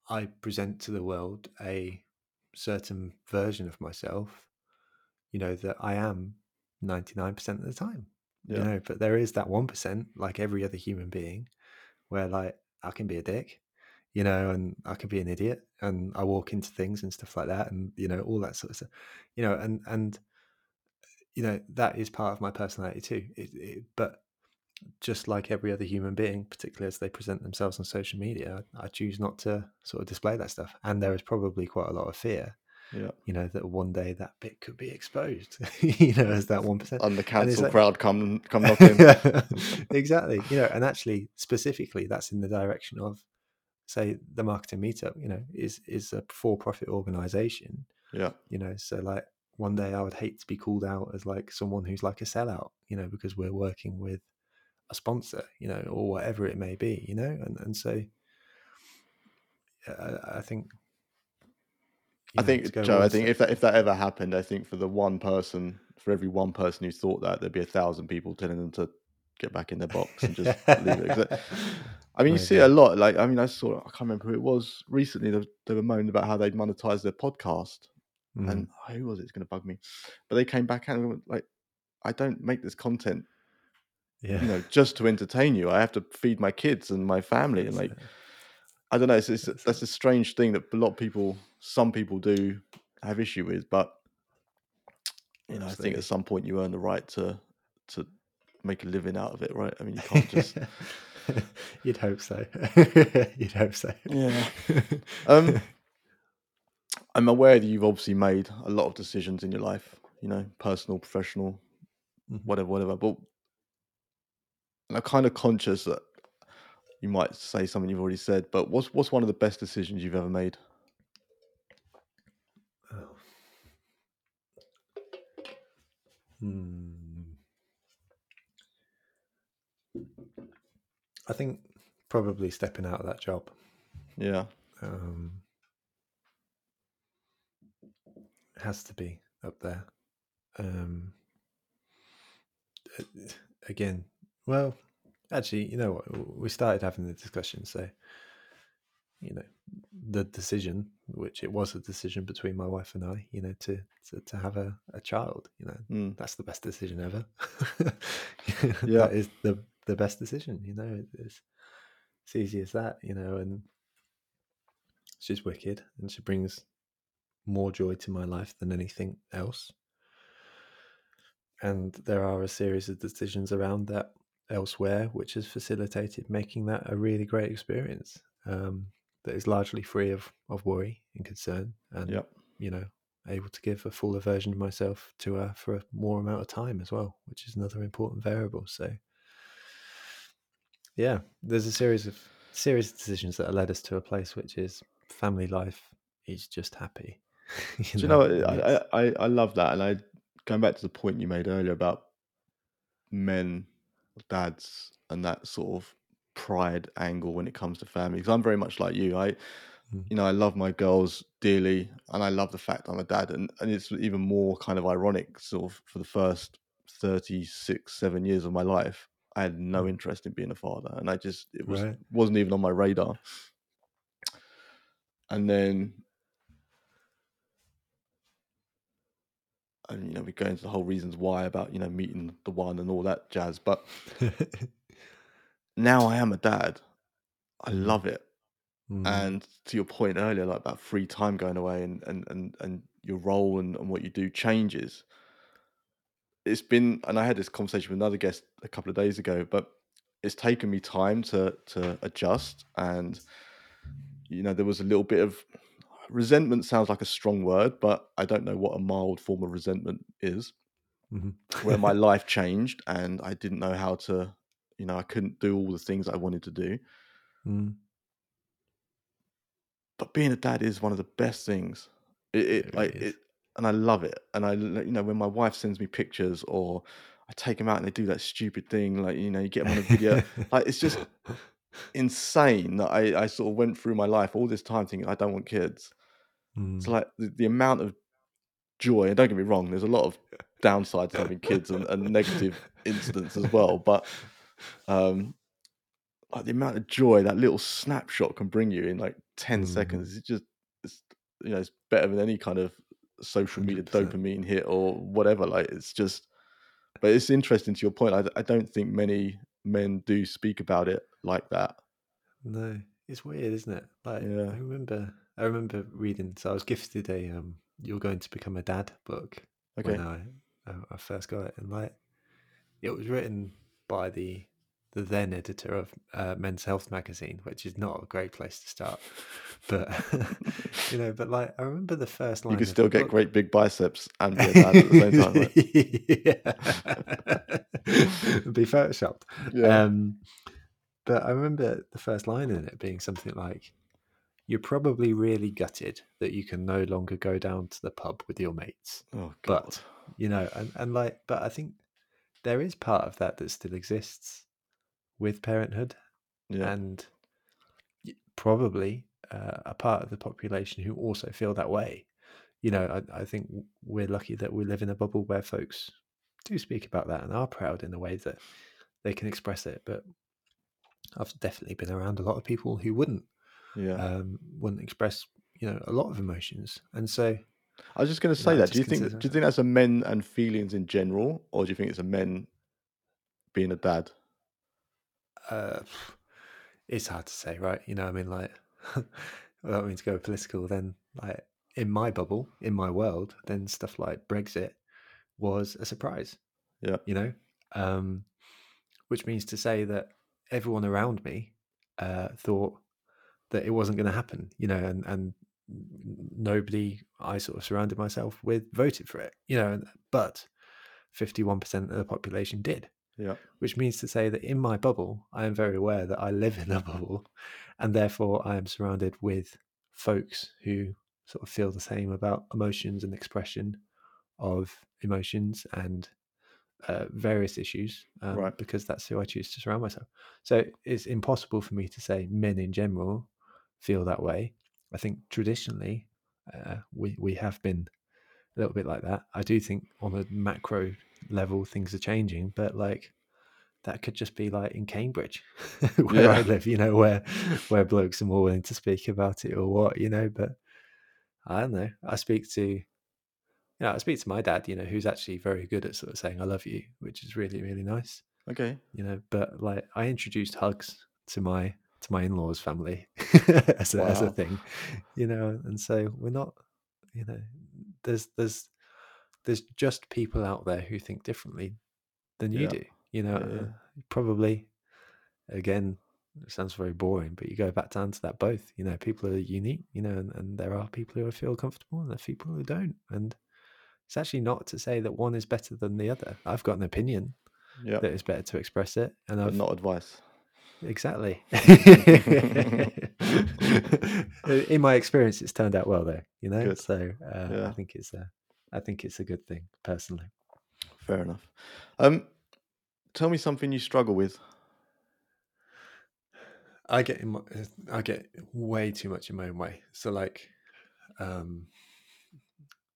I present to the world a certain version of myself you know, that I am 99% of the time. Yeah. You know, but there is that 1%, like every other human being, where like I can be a dick, you know, and I can be an idiot and I walk into things and stuff like that and, you know, all that sort of stuff, you know, and, and, you know, that is part of my personality too. It, it, but just like every other human being, particularly as they present themselves on social media, I, choose not to sort of display that stuff. And there is probably quite a lot of fear Yeah. you know that one day that bit could be exposed you know as that one percent And the cancel like- crowd come come knocking. exactly you know and actually specifically that's in the direction of say the marketing meetup you know is is a for-profit organization yeah. you know so like one day i would hate to be called out as like someone who's like a sellout you know because we're working with a sponsor you know or whatever it may be you know and and so yeah, I, I think I know, think Joe. I think if that if that ever happened, I think for the one person, for every one person who thought that, there'd be a thousand people telling them to get back in their box and just leave it. I- mean, you see a lot. Like, I mean, I saw. I can't remember who it was recently. They, they were moaning about how they'd monetized their podcast, Mm. and who was it? It's going to bug me. But they came back and were like, I don't make this content, yeah you know, just to entertain you. I have to feed my kids and my family, and like. I don't know. It's, it's That's a strange thing that a lot of people, some people do have issue with, but you know, I think at some point you earn the right to to make a living out of it, right? I mean, you can't just. You'd hope so. You'd hope so. Yeah. Um, I'm aware that you've obviously made a lot of decisions in your life, you know, personal, professional, Mhm. whatever, whatever. But and I'm kind of conscious that you might say something you've already said. But what's what's one of the best decisions you've ever made? Oh. Hmm. I think probably stepping out of that job. Yeah, Um, has to be up there. Um, again, well, actually, you know what? We started having the discussion, so you know, the decision, which it was a decision between my wife and I, you know, to to, to have a, a child, you know, Mm. that's the best decision ever. Yeah. that is the the best decision. You know, it's it's easy as that. You know, and she's wicked, and she brings more joy to my life than anything else. And there are a series of decisions around that elsewhere, which has facilitated making that a really great experience. Um, that is largely free of, of worry and concern, and Yep. you know, able to give a fuller version of myself to her for a more amount of time as well, which is another important variable. So, yeah, there's a series of series of decisions that have led us to a place which is family life is just happy. Do you know, what? I, I I I love that, and I going back to the point you made earlier about men, dads, and that sort of pride angle when it comes to family. Because I'm very much like you. I, Mm. you know, I love my girls dearly, and I love the fact I'm a dad, and and it's even more kind of ironic, sort of for the first thirty six, seven years of my life. I had no Mm. interest in being a father, and I just it was Right. wasn't even on my radar. And then and you know we go into the whole reasons why about you know meeting the one and all that jazz but now i am a dad i Mm. love it Mm. and to your point earlier like about free time going away and and and, and your role and, and what you do changes it's been and i had this conversation with another guest a couple of days ago but it's taken me time to to adjust and you know there was a little bit of resentment sounds like a strong word but i don't know what a mild form of resentment is Mhm. where my life changed and I didn't know how to, you know, I couldn't do all the things I wanted to do. Mm. But being a dad is one of the best things. It, it, like it, and I love it. And I, you know, when my wife sends me pictures or I take them out and they do that stupid thing, like you know, you get them on a video. like it's just insane that I, I sort of went through my life all this time thinking I don't want kids. Mm. It's like the, the amount of joy. And don't get me wrong, there's a lot of downsides to having kids and, and negative incidents as well. But um, like the amount of joy that little snapshot can bring you in like 10 Mhm. seconds, it's just, it's, you know, it's better than any kind of social media 100%. dopamine hit or whatever. Like it's just, but it's interesting to your point. I, I don't think many men do speak about it like that. No, it's weird, isn't it? Like yeah. I remember, I remember reading. So I was gifted a um, "You're Going to Become a Dad" book okay. when I I first got it, and like it was written by the the then editor of uh, Men's Health magazine, which is not a great place to start. But you know, but like I remember the first line. You can still get book. great big biceps and be a dad at the same time. Right? be photoshopped. Yeah. Um, but I remember the first line in it being something like, "You're probably really gutted that you can no longer go down to the pub with your mates." Oh God. But you know, and and like, but I think there is part of that that still exists with parenthood, yeah. and probably uh, a part of the population who also feel that way. You know, I, I think we're lucky that we live in a bubble where folks do speak about that and are proud in the way that they can express it. But I've definitely been around a lot of people who wouldn't, yeah, um, wouldn't express, you know, a lot of emotions, and so. I was just going to say that. Do you think? Do you think that's a men and feelings in general, or do you think it's a men being a dad? uh, it's hard to say, right? You know, I mean, like, without mean to go political, then like in my bubble, in my world, then stuff like Brexit was a surprise. Yeah, you know, um, which means to say that everyone around me uh, thought that it wasn't going to happen. You know, and and nobody I sort of surrounded myself with voted for it. You know, but fifty one percent of the population did. Yeah. Which means to say that in my bubble, I am very aware that I live in a bubble, and therefore I am surrounded with folks who sort of feel the same about emotions and expression of emotions and uh, various issues, um, right. because that's who I choose to surround myself. So it's impossible for me to say men in general feel that way. I think traditionally uh, we we have been a little bit like that. I do think on a macro level things are changing, but like that could just be like in Cambridge, where yeah. I live, you know, where where blokes are more willing to speak about it or what, you know. But I don't know. I speak to, you know, I speak to my dad, you know, who's actually very good at sort of saying "I love you," which is really really nice. Okay. You know, but like I introduced hugs to my to my in-laws family as a, wow. as a thing, you know, and so we're not, you know, there's there's there's just people out there who think differently than you yeah. do. You know, yeah. uh, probably again, it sounds very boring, but you go back down to that both. You know, people are unique, you know, and, and there are people who feel comfortable and there are people who don't. And it's actually not to say that one is better than the other. I've got an opinion yeah. that it's better to express it. And I've not advice. Exactly. In my experience, it's turned out well, though. You know, Good. so uh, yeah. I think it's a, I think it's a good thing personally. Fair enough. Um, tell me something you struggle with. I get in my, I get way too much in my own way. So like, um,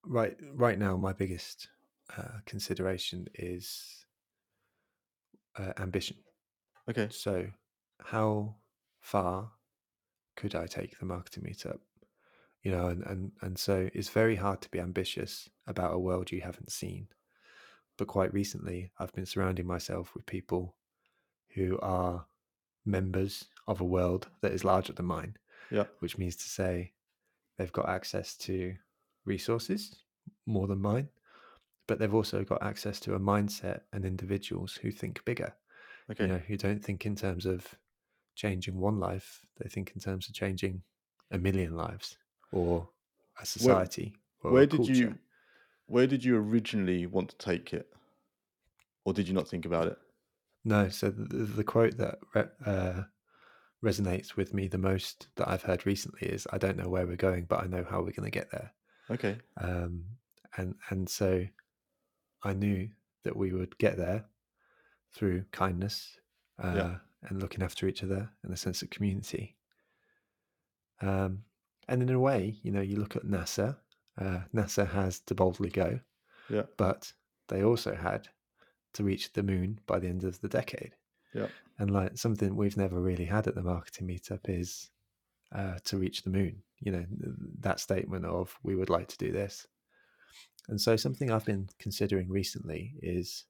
right right now, my biggest uh, consideration is uh, ambition. Okay. So, how far could I take the marketing meetup? You know, and and and so it's very hard to be ambitious about a world you haven't seen but quite recently I've been surrounding myself with people who are members of a world that is larger than mine. Yeah. Which means to say they've got access to resources more than mine, but they've also got access to a mindset and individuals who think bigger. Okay. You know, who don't think in terms of changing one life, they think in terms of changing a million lives or a society. Where, where did you where did you originally want to take it, or did you not think about it? No. So the, the quote that uh, resonates with me the most that I've heard recently is, "I don't know where we're going, but I know how we're going to get there." Okay. Um, and and so I knew that we would get there through kindness uh, yeah. And looking after each other and a sense of community. Um, and in a way, you know, you look at NASA uh, NASA has to boldly go. Yeah. But they also had to reach the moon by the end of the decade. Yeah. And like something we've never really had at the marketing meetup is uh, to reach the moon. You know, that statement of we would like to do this. And so something I've been considering recently is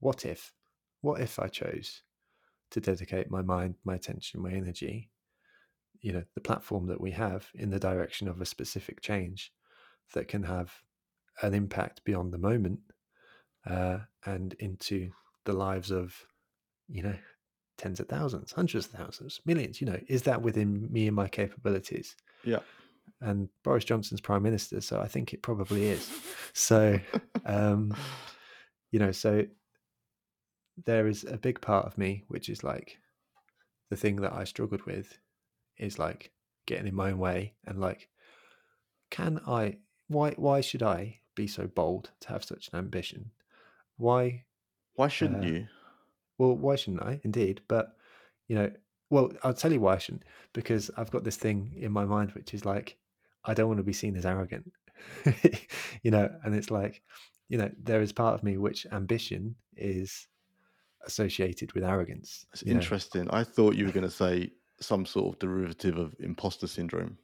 what if? What if I chose to dedicate my mind, my attention, my energy, you know, the platform that we have in the direction of a specific change that can have an impact beyond the moment uh, and into the lives of, you know, tens of thousands, hundreds of thousands, millions. You know, is that within me and my capabilities? Yeah. And Boris Johnson's prime minister, so I think it probably is. So, um, you know, so there is a big part of me which is like the thing that I struggled with is like getting in my own way and like, can I? Why? Why should I be so bold to have such an ambition? Why? Why shouldn't Uh, you? Well, why shouldn't I? Indeed, but you know, well, I'll tell you why I shouldn't because I've got this thing in my mind which is like, I don't want to be seen as arrogant, you know, and it's like, you know, there is part of me which ambition is associated with arrogance. It's you know. interesting. I thought you were going to say some sort of derivative of imposter syndrome,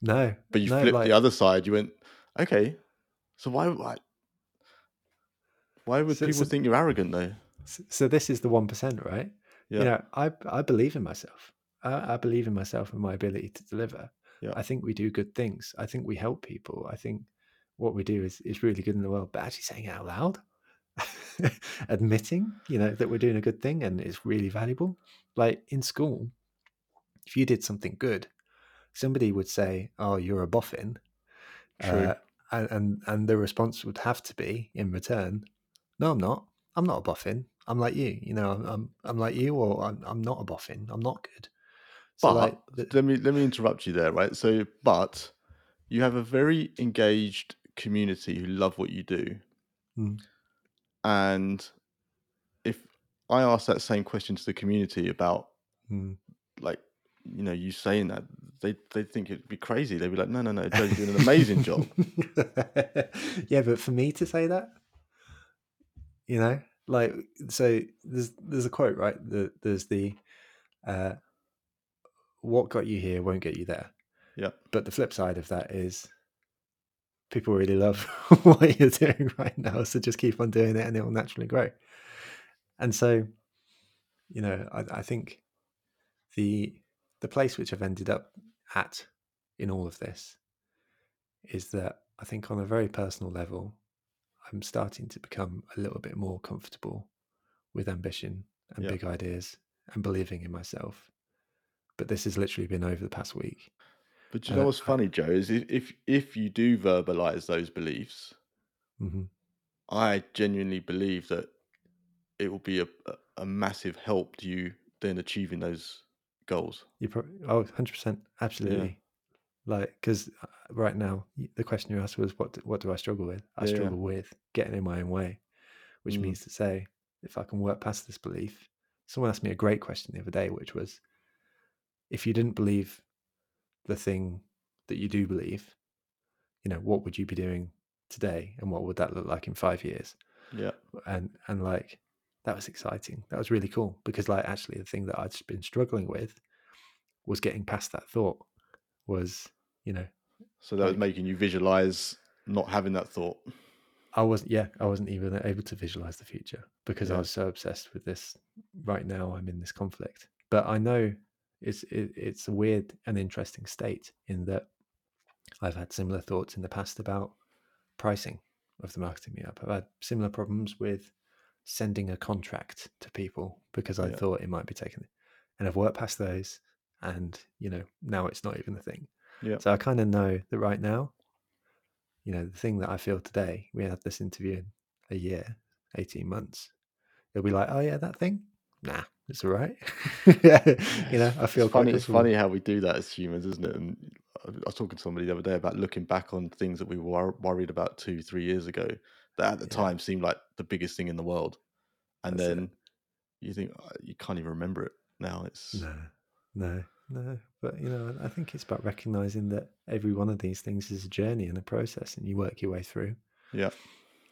No, but you no, flipped like, the other side. You went, okay, so why, why, why would So- people so- think you're arrogant though? so this is the one percent, right? Yeah. You know, I I believe in myself. I, I believe in myself and my ability to deliver. Yeah. I think we do good things. I think we help people. I think what we do is is really good in the world. But actually saying it out loud, admitting, you know, that we're doing a good thing and it's really valuable. Like in school, if you did something good, somebody would say, "Oh, you're a boffin," True. Uh, and, and and the response would have to be in return, "No, I'm not. I'm not a boffin. I'm like you. You know, I'm I'm, I'm like you, or I'm, I'm not a boffin. I'm not good." So but like, the- let me let me interrupt you there, right? So, but you have a very engaged community who love what you do, Mm. And if I ask that same question to the community about Mm. like you know you saying that they they think it'd be crazy they'd be like no no no joe's doing an amazing job yeah, but for me to say that, you know, like, so there's there's a quote, right? The, there's the, uh, "What got you here won't get you there." yeah But the flip side of that is, people really love what you're doing right now, so just keep on doing it, and it will naturally grow. And so, you know, I, I think the the place which I've ended up at in all of this is that I think on a very personal level, I'm starting to become a little bit more comfortable with ambition and Yeah. big ideas and believing in myself. But this has literally been over the past week. But you know Uh, what's funny joe is if if, if you do verbalize those beliefs hmm i genuinely believe that it will be a, a, massive help to you then achieving those goals You probably, oh, 100%, absolutely. Like, because right now, the question you asked was, what do, what do I struggle with? I Yeah, yeah. struggle with getting in my own way, which Mm. means to say, if I can work past this belief, someone asked me a great question the other day, which was, if you didn't believe the thing that you do believe, you know, what would you be doing today, and what would that look like in five years? yeah. And and like that was exciting. That was really cool because like actually the thing that i'd been struggling with was getting past that thought was you know so that was making you visualize not having that thought. I wasn't yeah i wasn't even able to visualize the future because i was so obsessed with this. Right now i'm in this conflict. But i know it's it, it's a weird and interesting state in that i've had similar thoughts in the past about pricing of the marketing meetup i've had similar problems with sending a contract to people because i Yeah. thought it might be taken and i've worked past those and you know now it's not even a thing Yeah. so i kind of know that right now you know the thing that i feel today we had this interview in a year 18 months it'll be like oh yeah that thing nah it's all right yeah, you know i feel it's funny. It's funny how we do that as humans, isn't it? And I was talking to somebody the other day about looking back on things that we were worried about two, three years ago that at the Yeah. time seemed like the biggest thing in the world, and That's it. then you think "Oh, you can't even remember it now. It's No, no, no. But you know, I think it's about recognizing that every one of these things is a journey and a process, and you work your way through, yeah,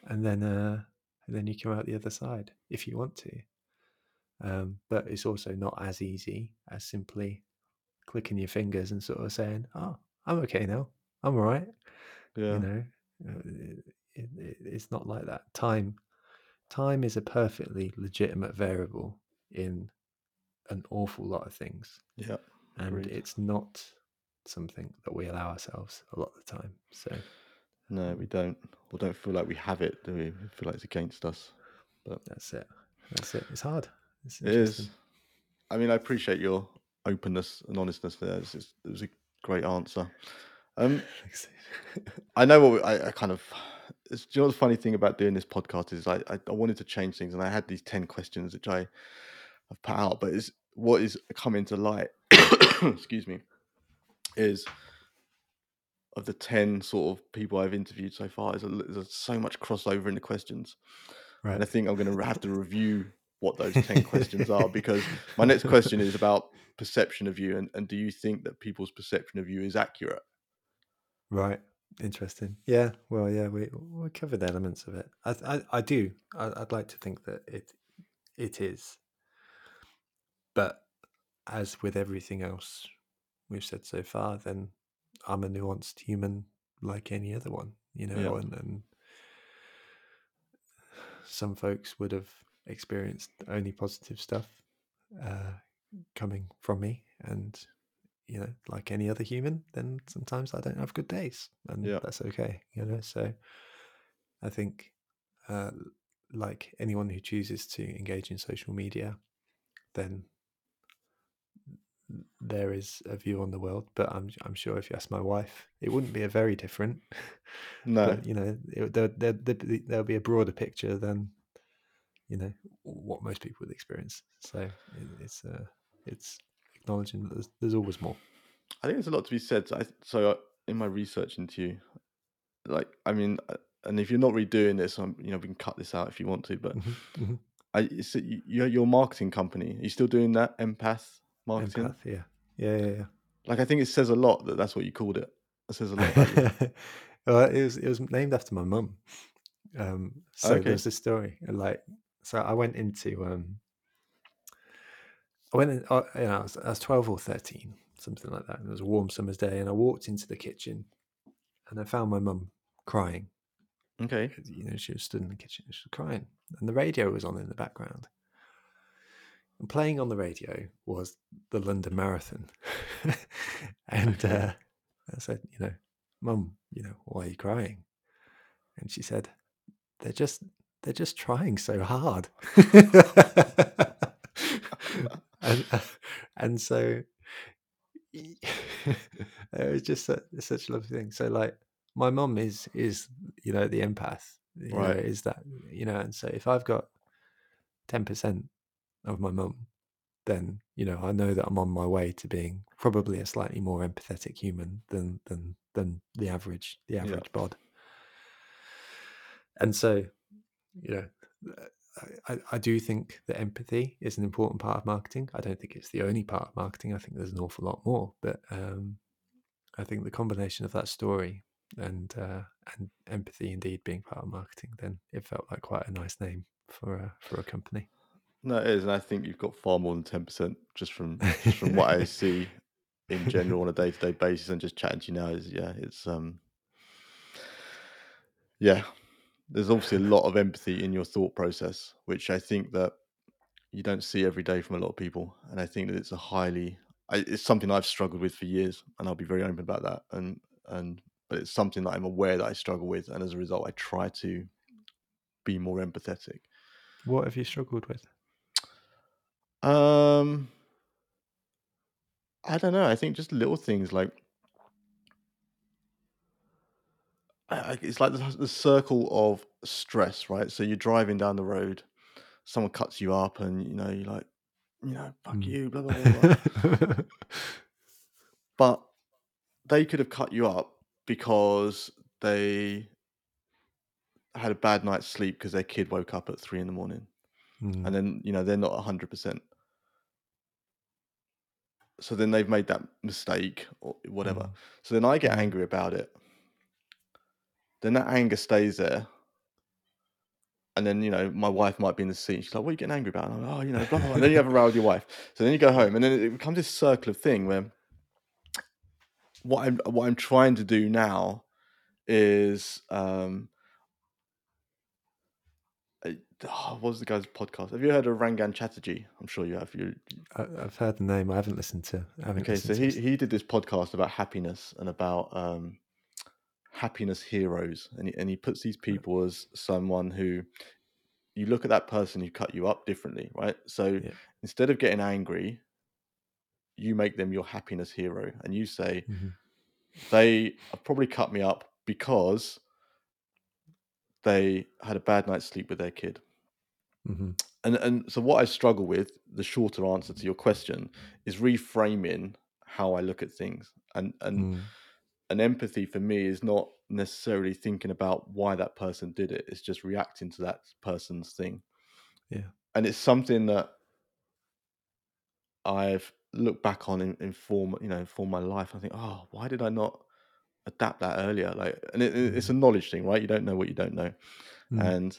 and then uh, and then you come out the other side if you want to. Um, but it's also not as easy as simply clicking your fingers and sort of saying, "Oh, I'm okay now. I'm all right." yeah. You know, uh, it, it, it's not like that. Time, time is a perfectly legitimate variable in an awful lot of things. Yeah, and agreed. it's not something that we allow ourselves a lot of the time. So no, we don't. We don't feel like we have it. Do we? we feel like it's against us. But that's it. That's it. It's hard. It's it is. I mean, I appreciate your openness and honestness there. It's, it's, it was a great answer. Um, I know what we, I, I, kind of. It's, do you know the funny thing about doing this podcast is I, I, I wanted to change things and I had these ten questions which I have put out, but it's what is coming to light. excuse me, is of the ten sort of people I've interviewed so far. Is there's so much crossover in the questions, right. and I think I'm going to have to review what those 10 questions are because my next question is about perception of you and, and do you think that people's perception of you is accurate Right. Interesting. Yeah. Well, yeah, we we covered elements of it. I I, I do. I, would like to think that it it is. But as with everything else we've said so far, then I'm a nuanced human like any other one, you know, yeah. and, and some folks would have experienced only positive stuff uh, coming from me, and you know, like any other human, then sometimes I don't have good days, and yeah. that's okay. You know, so I think, uh, like anyone who chooses to engage in social media, then there is a view on the world. But I'm I'm sure if you ask my wife, it wouldn't be a very different. No, but, you know, it, there, there there'll be a broader picture than you know what most people would experience. So it, it's uh, it's acknowledging that there's, there's always more. I think there's a lot to be said. So, I, so uh, in my research into you, like, I mean, uh, and if you're not redoing this, I'm, you know, we can cut this out if you want to. But mm-hmm, mm-hmm. I, so you, you're your marketing company. Are you still doing that empath marketing? Empath, yeah, yeah, yeah, yeah. Like, I think it says a lot that that's what you called it. It says a lot. well, it was it was named after my mum. Um, so okay. there's this story, like, so I went into um, I went in, uh, you know, I was, I was 12 or 13, something like that. And it was a warm summer's day, and I walked into the kitchen and I found my mum crying. Okay. You know, she was stood in the kitchen, she was crying, and the radio was on in the background. And playing on the radio was the London Marathon. and uh, I said, you know, Mum, you know, why are you crying? And she said, they're just they're just trying so hard. and, uh, and so it was just such, such a lovely thing. So like my mom is is you know the empath, right? Know, is that you know, and so if I've got ten percent of my mum, then you know I know that I'm on my way to being probably a slightly more empathetic human than than than the average the average yeah. bod. And so, you know, I, I do think that empathy is an important part of marketing. I don't think it's the only part of marketing. I think there's an awful lot more, but um, I think the combination of that story and uh, and empathy indeed being part of marketing, then it felt like quite a nice name for a, for a company. No, it is, and I think you've got far more than ten percent just from just from what I see in general on a day to day basis, and just chatting to you now is yeah, it's um, yeah, there's obviously a lot of empathy in your thought process, which I think that you don't see every day from a lot of people. And I think that it's a highly, it's something I've struggled with for years, and I'll be very open about that. And and but it's something that I'm aware that I struggle with, and as a result, I try to be more empathetic. What have you struggled with? Um, I don't know. I think just little things like it's like the, the circle of stress, right? So you're driving down the road, someone cuts you up, and you know you're like, you know, fuck mm. you, blah blah blah. blah. but they could have cut you up because they had a bad night's sleep because their kid woke up at three in the morning, mm. and then you know they're not hundred percent. So then they've made that mistake or whatever. Mm. So then I get angry about it then that anger stays there. And then, you know, my wife might be in the seat. She's like, what are you getting angry about? And I'm like, oh, you know, blah, blah, blah. And then you have a row with your wife. So then you go home and then it becomes this circle of thing where what I'm what I'm trying to do now is um oh, what was the guy's podcast? Have you heard of Rangan Chatterjee? I'm sure you have. You I, have heard the name. I haven't listened to. I haven't okay, so he he did this podcast about happiness and about um, happiness heroes, and he, and he puts these people as someone who you look at that person who cut you up differently, right? So Yeah. instead of getting angry, you make them your happiness hero, and you say Mhm. they have probably cut me up because they had a bad night's sleep with their kid. Mhm. And and so what I struggle with, the shorter answer to your question, is reframing how I look at things. And and Mm. And empathy for me is not necessarily thinking about why that person did it. It's just reacting to that person's thing. Yeah. And it's something that I've looked back on in, in form, you know, for my life. I think, oh, why did I not adapt that earlier? Like, and it, it- it's a knowledge thing, right? You don't know what you don't know, Mm. and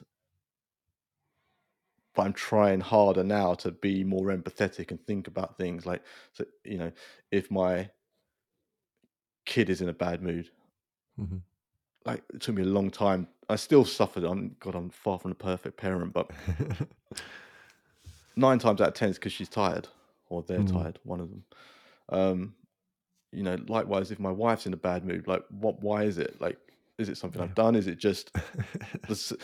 but I'm trying harder now to be more empathetic and think about things like, so you know, if my kid is in a bad mood, Mhm. like it took me a long time. I still suffered. I'm God, I'm far from a perfect parent, but nine times out of ten, it's because she's tired or they're Mm. tired. One of them. Um, you know, likewise, if my wife's in a bad mood, like what? Why is it? Like, is it something Yeah. I've done? Is it just the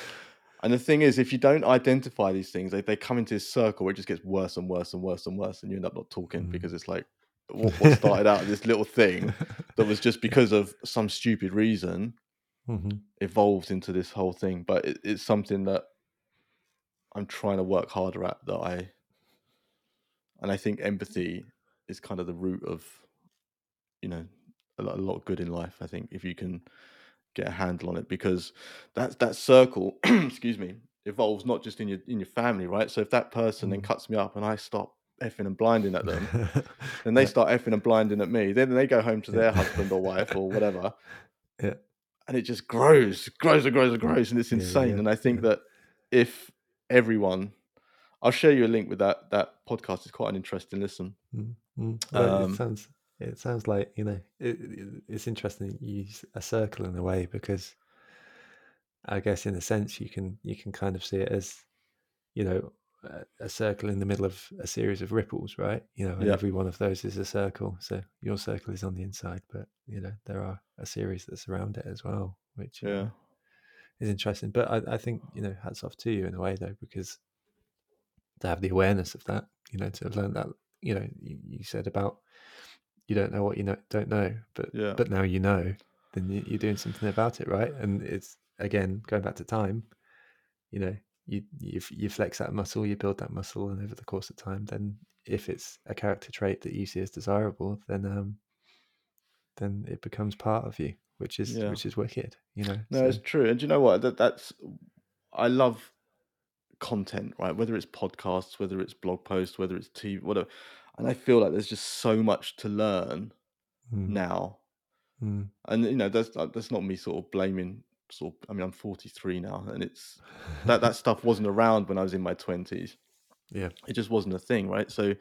And the thing is, if you don't identify these things, they, they come into this circle where it just gets worse and worse and worse and worse, and you end up not talking Mm. because it's like what, what started out this little thing that was just because of some stupid reason Mhm. evolved into this whole thing. But it, it's something that I'm trying to work harder at. That I, and I think empathy is kind of the root of, you know, a lot, a lot of good in life. I think if you can get a handle on it, because that that circle, excuse me, evolves not just in your in your family, right? So if that person then Mm. cuts me up and I stop effing and blinding at them, then they Yeah. start effing and blinding at me. Then they go home to Yeah. their husband or wife or whatever. Yeah. And it just grows, grows and grows and grows, and it's insane. and I think that if everyone, I'll share you a link with that that podcast. It's quite an interesting listen. Mm, mm. Well, Um, it sounds it sounds like you know it, it- it's interesting you use a circle in a way because I guess in a sense you can you can kind of see it as you know a, circle in the middle of a series of ripples, right? You know, and Yeah. every one of those is a circle. So your circle is on the inside, but you know there are a series that surround it as well, which uh, Yeah, is interesting. But I, I think you know hats off to you in a way though because to have the awareness of that, you know, to have learned that, you know, you, you said about you don't know what you know, don't know, but Yeah. but now you know, then you, you're doing something about it, right? And it's again going back to time, you know, you you you flex that muscle, you build that muscle, and over the course of time, then if it's a character trait that you see as desirable, then um, then it becomes part of you, which is Yeah. which is wicked, you know. no, so- it's true. And you know what? That that's I love content, right? Whether it's podcasts, whether it's blog posts, whether it's TV, whatever. And I feel like there's just so much to learn Mm, now. mm. And you know, that's uh, that's not me sort of blaming. Sort of, I mean, I'm 43 now, and it's that that stuff wasn't around when I was in my 20s. yeah. It just wasn't a thing, right? So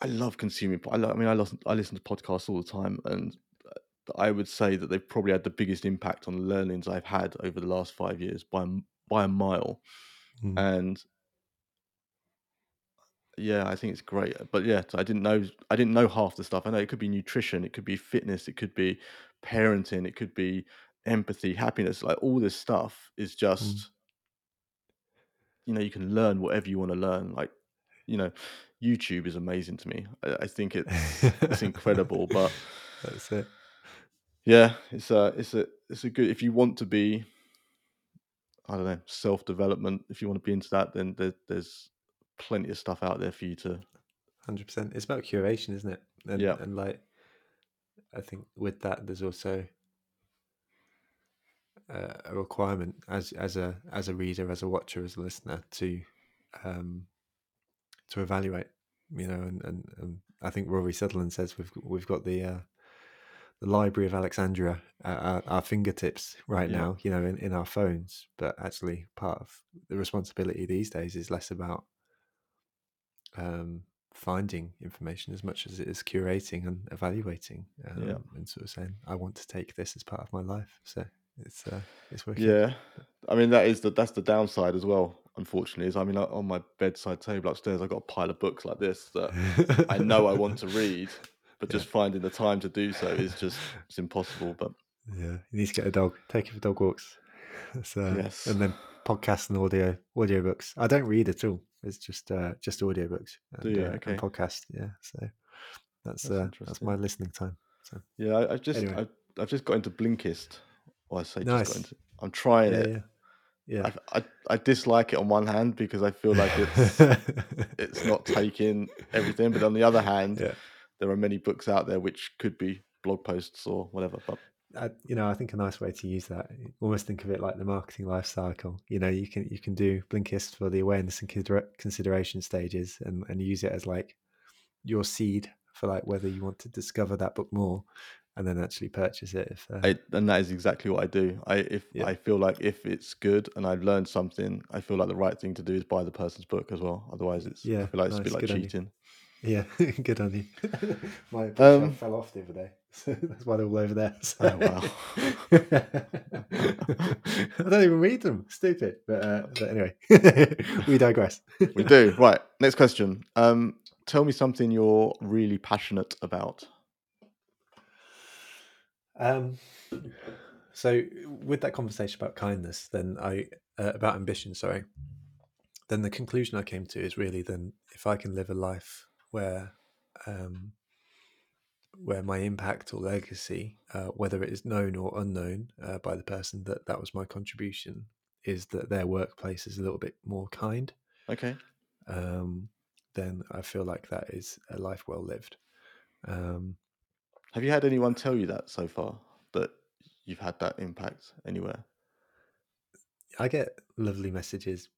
I love consuming. I, lo- I mean, I listen, I listen to podcasts all the time, and uh, I would say that they've probably had the biggest impact on the learnings I've had over the last five years by by a mile. Mm. And yeah, I think it's great. But yeah, I didn't know I didn't know half the stuff. I know it could be nutrition, it could be fitness, it could be parenting, it could be empathy, happiness. Like all this stuff is mm. just you know you can learn whatever you want to learn. Like you know, YouTube is amazing to me. I, I think it's it's incredible. But That's it. yeah, it's a it's a it's a good if you want to be I don't know self development. If you want to be into that, then there, there's plenty of stuff out there for you to Hundred percent. It's about curation, isn't it? And, Yeah. And like, I think with that, there's also a requirement as as a as a reader, as a watcher, as a listener to um to evaluate. You know, and and, and I think Rory Sutherland says we've we've got the uh, the Library of Alexandria at our, our fingertips right Yeah. now. You know, in, in our phones, but actually, part of the responsibility these days is less about um, finding information as much as it is curating and evaluating um, Yeah. and sort of saying I want to take this as part of my life so it's uh, it's working Yeah, I mean, that is the that's the downside as well. Unfortunately, is I mean, on my bedside table upstairs, I've got a pile of books like this that I know I want to read, but just finding the time to do so is just it's impossible. But yeah, you need to get a dog. Take it for dog walks. Uh, yes, and then podcasts and audio audio books. I don't read at all. It's just uh, just audio books. And, do you? Uh, okay. And podcast. Yeah. So that's that's, uh, that's my listening time. So yeah, I, I just anyway. I, I've just got into Blinkist. Or I say nice. just into. I'm trying yeah, it. Yeah. Yeah, I, I, I dislike it on one hand because I feel like it's it's not taking everything, but on the other hand, yeah. there are many books out there which could be blog posts or whatever. But I, you know, I think a nice way to use that, almost think of it like the marketing life cycle. You know, you can you can do Blinkist for the awareness and consideration stages, and and use it as like your seed for like whether you want to discover that book more and then actually purchase it. If uh... I, and that is exactly what I do. I if yeah. I feel like if it's good and I've learned something, I feel like the right thing to do is buy the person's book as well. Otherwise, it's yeah, I feel like nice. it's a bit like cheating. Yeah, good on you. My um, fell off the other day, so that's why they're all over there. So. Oh wow! I don't even read them. Stupid, but, uh, but anyway, we digress. we do. Right. Next question. Um, tell me something you're really passionate about. Um, so with that conversation about kindness, then I uh, about ambition, sorry. Then the conclusion I came to is really then if I can live a life where um, where my impact or legacy, uh, whether it is known or unknown uh, by the person that that was my contribution, is that their workplace is a little bit more kind. Okay. Um, then I feel like that is a life well lived. Um, have you had anyone tell you that so far that you've had that impact anywhere? I get lovely messages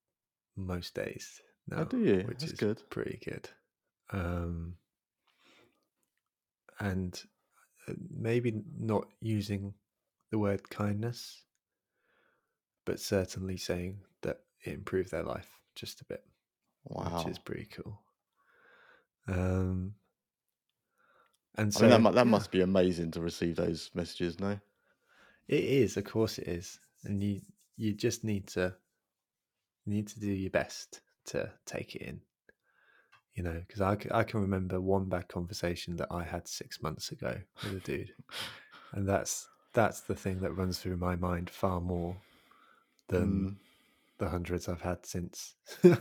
most days oh, now. Oh, do you? Which That's is good. Pretty good. Um, and uh, maybe not using the word kindness, but certainly saying that it improved their life just a bit. Wow. Which is pretty cool. Um, and so I mean, that, that yeah. must be amazing to receive those messages, no? It is, of course, it is, and you you just need to you need to do your best to take it in. You know, because I, I can remember one bad conversation that I had six months ago with a dude, and that's that's the thing that runs through my mind far more than mm. the hundreds I've had since. you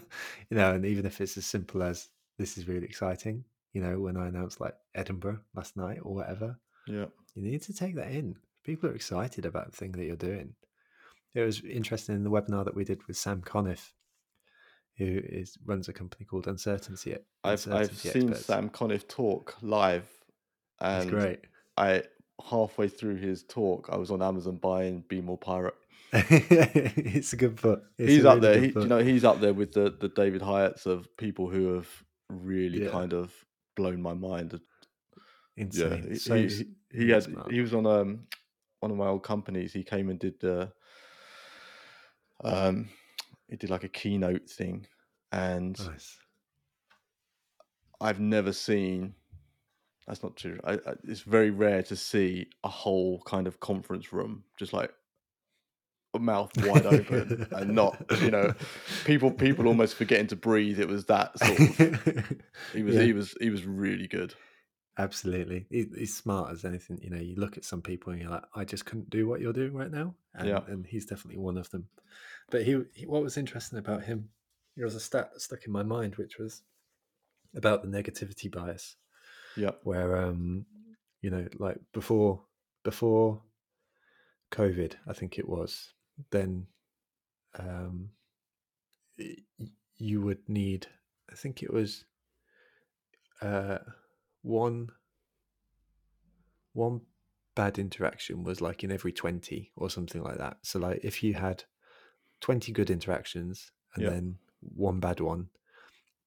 know, and even if it's as simple as this is really exciting, you know, when I announced like Edinburgh last night or whatever. Yeah. You need to take that in. People are excited about the thing that you're doing. It was interesting in the webinar that we did with Sam Conniff, who is runs a company called Uncertainty. I've I've seen Sam Conniff talk live, and That's great. I halfway through his talk, I was on Amazon buying Be More Pirate. it's a good book. It's he's up really there. He, you know, he's up there with the the David Hieatts of people who have really yeah. kind of blown my mind. Insane. Yeah, so he, he, he had smart. he was on um one of my old companies. He came and did the um he did like a keynote thing, and nice. I've never seen. That's not true. I, I, it's very rare to see a whole kind of conference room just like mouth wide open and not you know people people almost forgetting to breathe. It was that sort of he was yeah. he was he was really good. Absolutely. He, he's smart as anything you know you look at some people and you're like i just couldn't do what you're doing right now and, yeah. and he's definitely one of them. But he, he what was interesting about him there was a stat that stuck in my mind which was about the negativity bias yeah. where um you know like before before covid i think it was then um, you would need, I think it was uh, one one bad interaction was like in every 20 or something like that. So like if you had 20 good interactions and yep. then one bad one,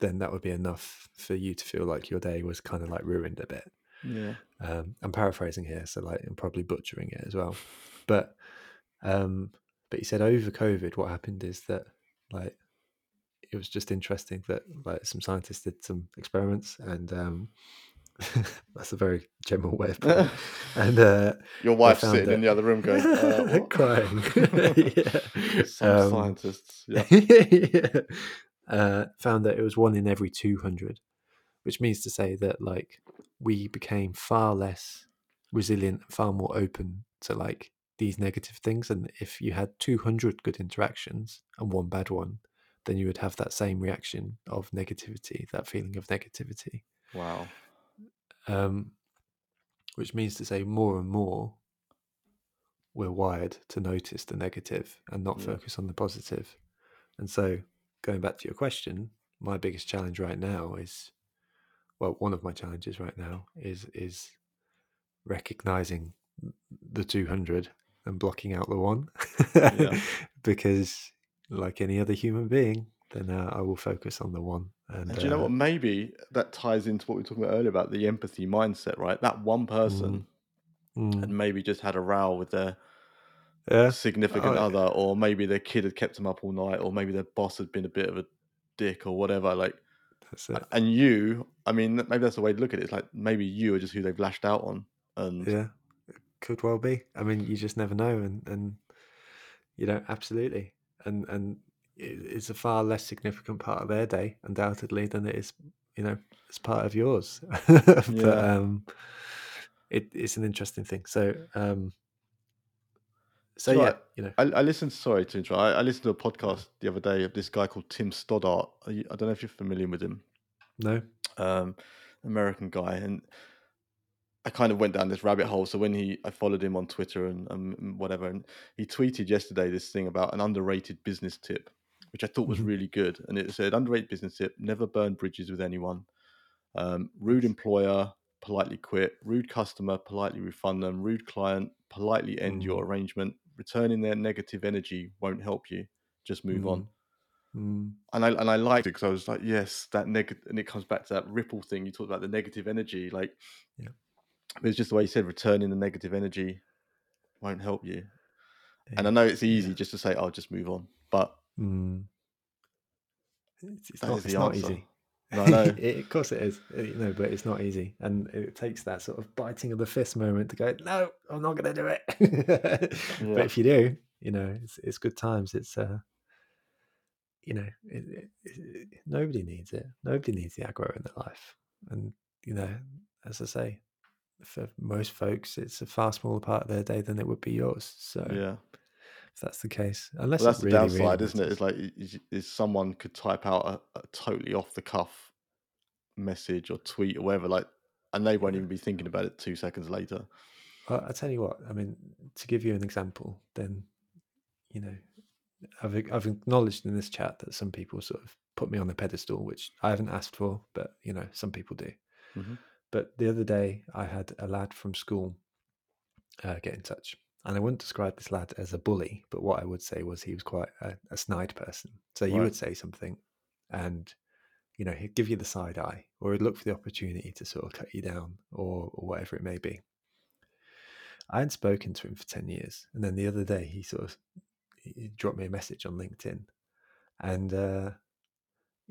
then that would be enough for you to feel like your day was kind of like ruined a bit. Yeah. Um, I'm paraphrasing here, so like I'm probably butchering it as well. But um, but he said over COVID, what happened is that like it was just interesting that like some scientists did some experiments and um, That's a very general way of putting it. And uh, your wife's sitting that... in the other room going, uh, crying. Some um, scientists, yeah. yeah. Uh, found that it was one in every 200, which means to say that like we became far less resilient, far more open to like these negative things. And if you had 200 good interactions and one bad one, then you would have that same reaction of negativity, that feeling of negativity. Wow. Um, which means to say more and more we're wired to notice the negative and not yeah. focus on the positive. And so, going back to your question, my biggest challenge right now is well, one of my challenges right now is is recognizing the 200 and blocking out the one yeah. because like any other human being then uh, i will focus on the one and, and do you know uh, what maybe that ties into what we were talking about earlier about the empathy mindset right that one person mm, mm. and maybe just had a row with their yeah. significant oh, other or maybe their kid had kept them up all night or maybe their boss had been a bit of a dick or whatever like that's it. And you, I mean, maybe that's the way to look at it. It's like maybe you are just who they've lashed out on. And yeah, could well be. I mean, you just never know. And, and you know, absolutely. And, and it's a far less significant part of their day, undoubtedly, than it is, you know, as part of yours. but yeah. um, it, it's an interesting thing. So, um, so, so yeah, I, you know, I, I, listened. Sorry to interrupt. I, I, listened to a podcast the other day of this guy called Tim Stoddart. I don't know if you're familiar with him. No. Um, American guy, and I kind of went down this rabbit hole. So when he, I followed him on Twitter and, and whatever, and he tweeted yesterday this thing about an underrated business tip, which I thought was mm-hmm. really good. And it said, underrated business tip: never burn bridges with anyone. Um, rude employer, politely quit. Rude customer, politely refund them. Rude client, politely end mm. your arrangement returning their negative energy won't help you. Just move mm. on. Mm. And I and I liked it because I was like, yes, that negative, and it comes back to that ripple thing you talked about the negative energy. Like, yeah, it's just the way you said returning the negative energy won't help you. Yeah. And I know it's easy yeah. just to say, "I'll oh, just move on," but mm. it's, it's, not, it's not, easy. No, no. it, of course it is. You know, but it's not easy, and it takes that sort of biting of the fist moment to go, "No, I'm not going to do it." yeah. But if you do, you know, it's it's good times. It's uh, you know, it, it, it, nobody needs it. Nobody needs the aggro in their life, and you know, as I say, for most folks, it's a far smaller part of their day than it would be yours. So yeah, if that's the case. Unless well, that's really, the downside, really isn't it? It's like is, is someone could type out a, a, totally off the cuff message or tweet or whatever, like, and they won't even be thinking about it two seconds later. Well, I tell you what. I mean, to give you an example, then you know, I've I've acknowledged in this chat that some people sort of put me on the pedestal, which I haven't asked for, but you know, some people do. Mm-hmm. But the other day, I had a lad from school uh, get in touch, and I wouldn't describe this lad as a bully, but what I would say was he was quite a, a snide person. So you would say something, and you know he'd give you the side eye, or he'd look for the opportunity to sort of cut you down, or, or whatever it may be. I hadn't spoken to him for ten years, and then the other day he sort of he dropped me a message on LinkedIn, and uh,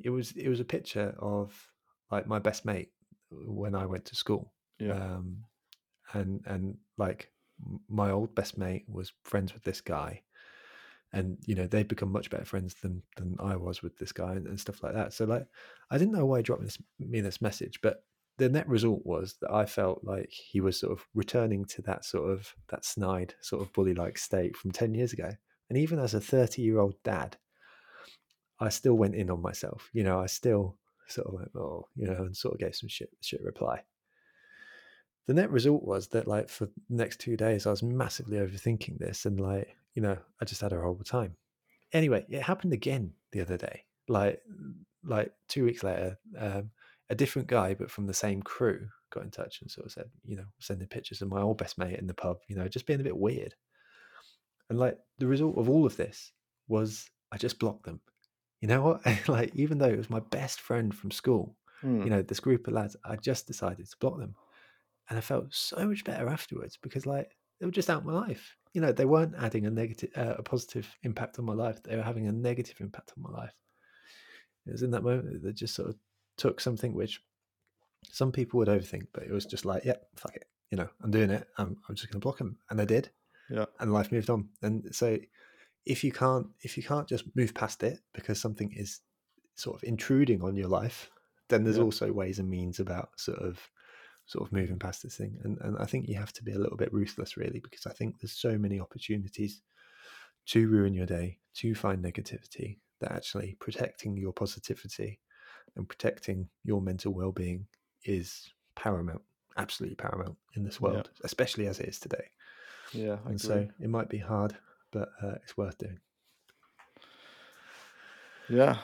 it was it was a picture of like my best mate when I went to school. Yeah. Um, and and like my old best mate was friends with this guy and you know they'd become much better friends than than I was with this guy and, and stuff like that. So like I didn't know why he dropped this, me this message, but the net result was that I felt like he was sort of returning to that sort of that snide sort of bully like state from ten years ago. And even as a thirty year old dad, I still went in on myself. You know, I still sort of went, oh, you know, and sort of gave some shit shit reply. The net result was that like for the next two days i was massively overthinking this and like you know i just had a horrible time. Anyway it happened again the other day like like two weeks later um, a different guy but from the same crew got in touch and sort of said you know sending pictures of my old best mate in the pub you know just being a bit weird. And like the result of all of this was i just blocked them you know what like even though it was my best friend from school mm. you know this group of lads i just decided to block them and I felt so much better afterwards because like they were just out of my life. You know, they weren't adding a negative, uh, a positive impact on my life. They were having a negative impact on my life. It was in that moment that just sort of took something which some people would overthink, but it was just like, yeah, fuck it, you know, I'm doing it. I'm, I'm just going to block them, and I did. Yeah. And life moved on. And so, if you can't, if you can't just move past it because something is sort of intruding on your life, then there's Yeah. also ways and means about sort of, sort of moving past this thing. And and I think you have to be a little bit ruthless, really, because I think there's so many opportunities to ruin your day, to find negativity, that actually protecting your positivity and protecting your mental well-being is paramount absolutely paramount in this Yeah. world especially as it is today Yeah, I and agree. so it might be hard but uh, it's worth doing Yeah.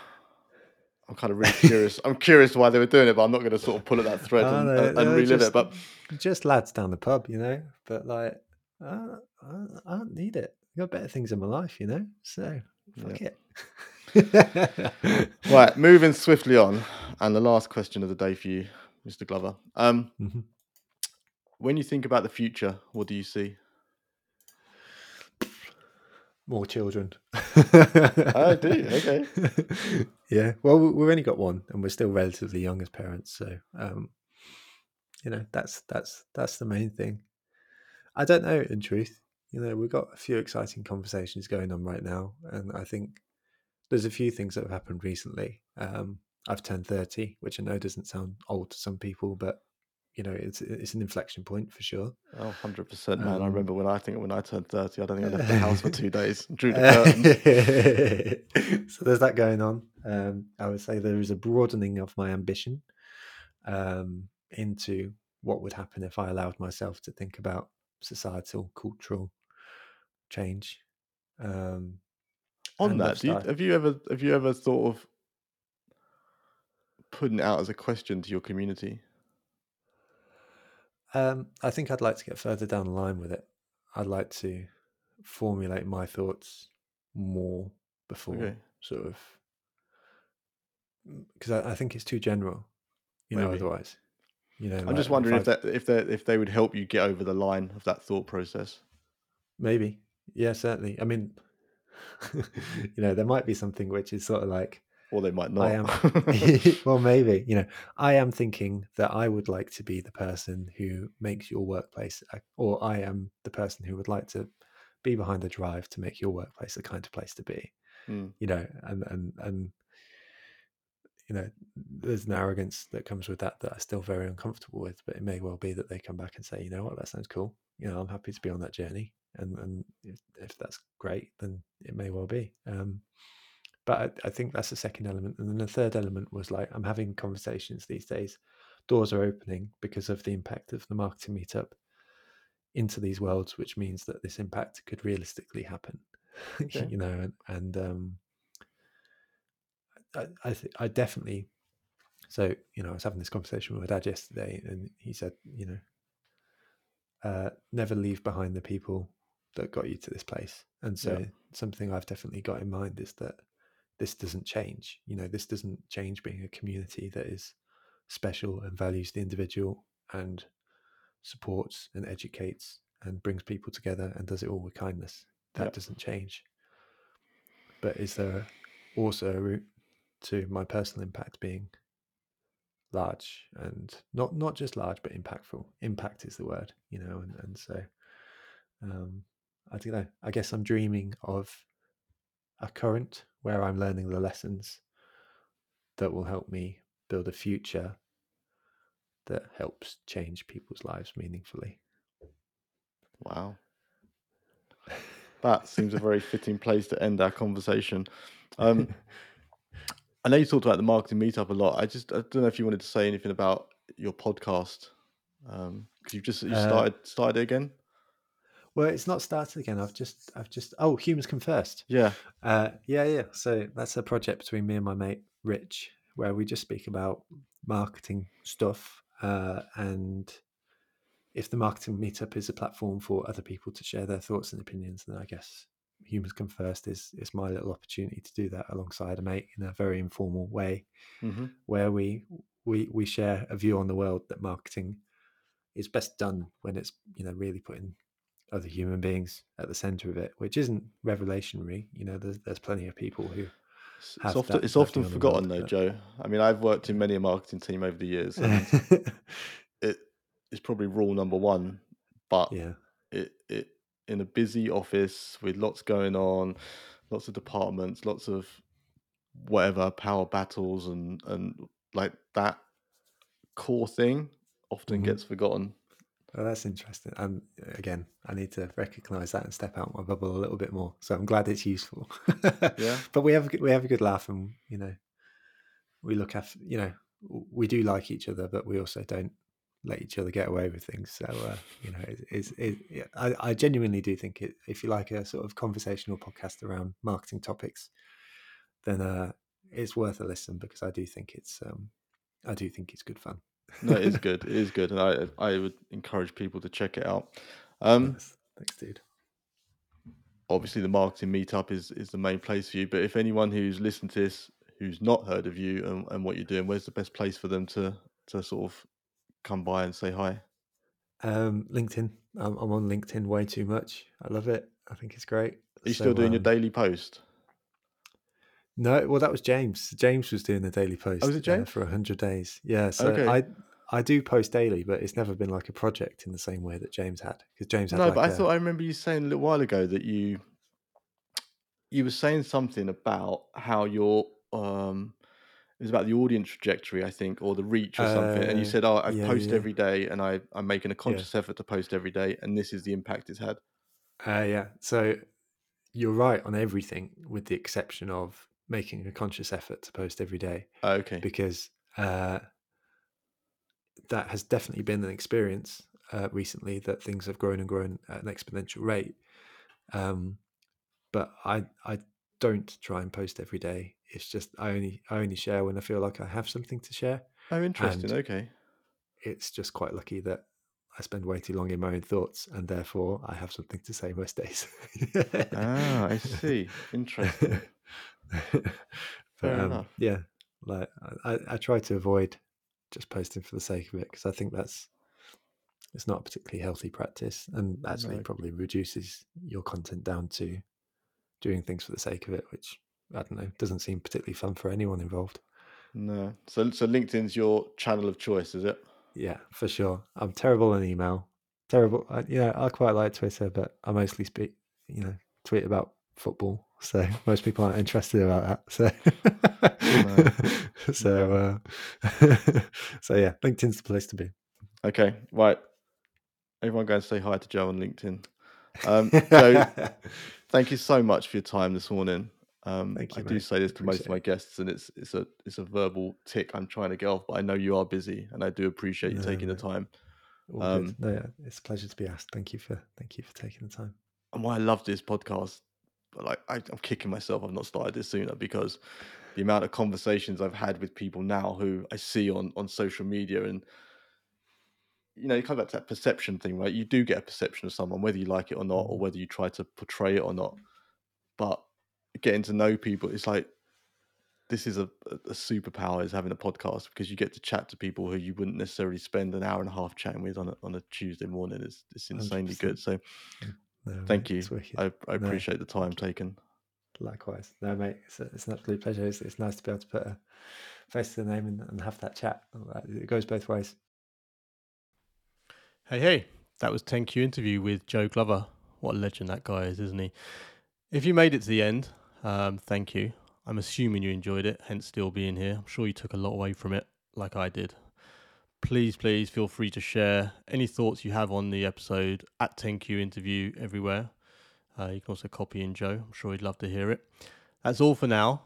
I'm kind of really curious. I'm curious why they were doing it, but I'm not going to sort of pull at that thread Oh, and, no, and, no, relive just- it. But just lads down the pub you know but like I, I don't need it I've got better things in my life you know so fuck it right, moving swiftly on, and the last question of the day for you, Mr. Glover. Um, Mhm. when you think about the future, what do you see? More children. I do, okay. yeah. Well, we- we've only got one, and we're still relatively young as parents, so um, you know that's that's that's the main thing. I don't know. In truth, you know, we've got a few exciting conversations going on right now, and I think there's a few things that have happened recently. Um, I've turned thirty, which I know doesn't sound old to some people, but you know, it's it's an inflection point for sure. Oh, 100%, man. I Um, remember when I think when I turned 30, I don't think I left the house for two days. Drew the curtain. so there's that going on. Um, I would say there is a broadening of my ambition um, into what would happen if I allowed myself to think about societal, cultural change. Um, On that, you, have you ever have you ever thought of putting it out as a question to your community? Um, I think I'd like to get further down the line with it. I'd like to formulate my thoughts more before Okay. sort of because I, I think it's too general, you know. Otherwise, you know, I'm like just wondering if I- that if they if they would help you get over the line of that thought process. maybe, yeah, certainly. I mean, you know, there might be something which is sort of like Or they might not. I am. well, maybe you know, I am thinking that I would like to be the person who makes your workplace, or I am the person who would like to be behind the drive to make your workplace the kind of place to be. Mm. You know, and and and you know, there's an arrogance that comes with that that I'm still very uncomfortable with. But it may well be that they come back and say, you know what, that sounds cool. You know, I'm happy to be on that journey, and and if, if that's great, then it may well be. Um, but I, I think that's the second element, and then the third element was like I'm having conversations these days. Doors are opening because of the impact of the marketing meetup into these worlds, which means that this impact could realistically happen. Okay. you know, and, and um, I, I, th- I definitely. So you know, I was having this conversation with my dad yesterday, and he said, you know, uh, never leave behind the people that got you to this place. And so Yeah. something I've definitely got in mind is that this doesn't change. You know, this doesn't change being a community that is special and values the individual and supports and educates and brings people together and does it all with kindness. That doesn't change. But is there also a route to my personal impact being large and not not just large but impactful? Impact is the word, you know, and, and so um I don't know. I guess I'm dreaming of a current where I'm learning the lessons that will help me build a future that helps change people's lives meaningfully. Wow. That seems a very fitting place to end our conversation. Um, I know you talked about the marketing meetup a lot. I just I don't know if you wanted to say anything about your podcast because you've just you Uh, started started it again. Well, it's not started again. I've just, I've just. Oh, humans come first. Yeah, Uh, yeah, yeah. So that's a project between me and my mate Rich, where we just speak about marketing stuff. Uh, and if the marketing meetup is a platform for other people to share their thoughts and opinions, then I guess humans come first is is my little opportunity to do that alongside a mate in a very informal way, hmm where we we we share a view on the world that marketing is best done when it's you know really putting other human beings at the center of it, which isn't revelationary. You know, there's there's plenty of people who it's often, it's often forgotten though, Joe. I mean, I've worked in many a marketing team over the years, and it is probably rule number one. But yeah, it it in a busy office with lots going on, lots of departments, lots of whatever power battles and and like that core thing often mm-hmm. gets forgotten. Oh, that's interesting. And again, I need to recognise that and step out my bubble a little bit more. So I'm glad it's useful. yeah. But we have we have a good laugh, and you know, we look after. You know, we do like each other, but we also don't let each other get away with things. So uh, you know, it's, it, it, I, I genuinely do think it. If you like a sort of conversational podcast around marketing topics, then uh, it's worth a listen because I do think it's um, I do think it's good fun no, it is good. It is good, and I I would encourage people to check it out. Um, yes. Thanks, dude. Obviously, the marketing meetup is is the main place for you. But if anyone who's listened to this who's not heard of you and, and what you're doing, where's the best place for them to to sort of come by and say hi? Um, LinkedIn. I'm, I'm on LinkedIn way too much. I love it. I think it's great. Are you so, still doing um, your daily post? No, well, that was James. James was doing the daily post. Oh, was it James? Uh, for hundred days. Yeah. So okay. I I do post daily, but it's never been like a project in the same way that James had. Because James had. No, like but I a... thought I remember you saying a little while ago that you you were saying something about how your um it was about the audience trajectory, I think, or the reach or something. Uh, and you uh, said, "Oh, I yeah, post yeah. every day, and I I'm making a conscious yeah. effort to post every day, and this is the impact it's had." Uh, yeah. So you're right on everything, with the exception of making a conscious effort to post every day. Okay. Because uh, that has definitely been an experience uh, recently that things have grown and grown at an exponential rate. Um, but I I don't try and post every day. It's just I only I only share when I feel like I have something to share. Oh, interesting. And okay. It's just quite lucky that I spend way too long in my own thoughts, and therefore I have something to say most days. ah, I see. Interesting. but, um, yeah, like I, I try to avoid just posting for the sake of it because I think that's it's not a particularly healthy practice, and actually no. probably reduces your content down to doing things for the sake of it, which I don't know doesn't seem particularly fun for anyone involved. No, so so LinkedIn's your channel of choice, is it? Yeah, for sure. I'm terrible on email. Terrible. I, you know, I quite like Twitter, but I mostly speak, you know, tweet about football. So most people aren't interested about that. So, so, uh, so yeah, LinkedIn's the place to be. Okay, right. Everyone go and say hi to Joe on LinkedIn. Um, Joe, thank you so much for your time this morning. Um, you, I mate. do say this to most of my guests, and it's it's a it's a verbal tick I'm trying to get off, but I know you are busy, and I do appreciate you no, taking the time. Um, no, yeah, it's a pleasure to be asked. Thank you for thank you for taking the time. And why I love this podcast like I, am kicking myself I've not started this sooner because the amount of conversations I've had with people now who I see on on social media and you know, you come back to that perception thing, right? You do get a perception of someone, whether you like it or not, or mm-hmm. whether you try to portray it or not. But getting to know people, it's like this is a, a superpower is having a podcast because you get to chat to people who you wouldn't necessarily spend an hour and a half chatting with on a, on a Tuesday morning. It's, it's insanely 100%. good. So no, Thank mate, you. I, I no, appreciate the time taken. Likewise. No, mate, it's, a, it's an absolute pleasure. It's, it's, nice to be able to put a face to the name and, and have that chat. It goes both ways. Hey, hey, that was 10Q interview with Joe Glover. What a legend that guy is, isn't he? If you made it to the end, um, thank you. I'm assuming you enjoyed it, hence still being here. I'm sure you took a lot away from it, like I did please, please feel free to share any thoughts you have on the episode at 10Q interview everywhere. Uh, you can also copy in Joe. I'm sure he'd love to hear it. That's all for now.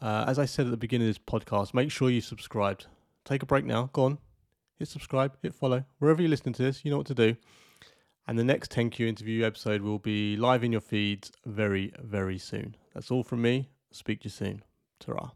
Uh, as I said at the beginning of this podcast, make sure you subscribed. Take a break now. Go on. Hit subscribe, hit follow. Wherever you're listening to this, you know what to do. And the next 10Q interview episode will be live in your feeds very, very soon. That's all from me. Speak to you soon. Ta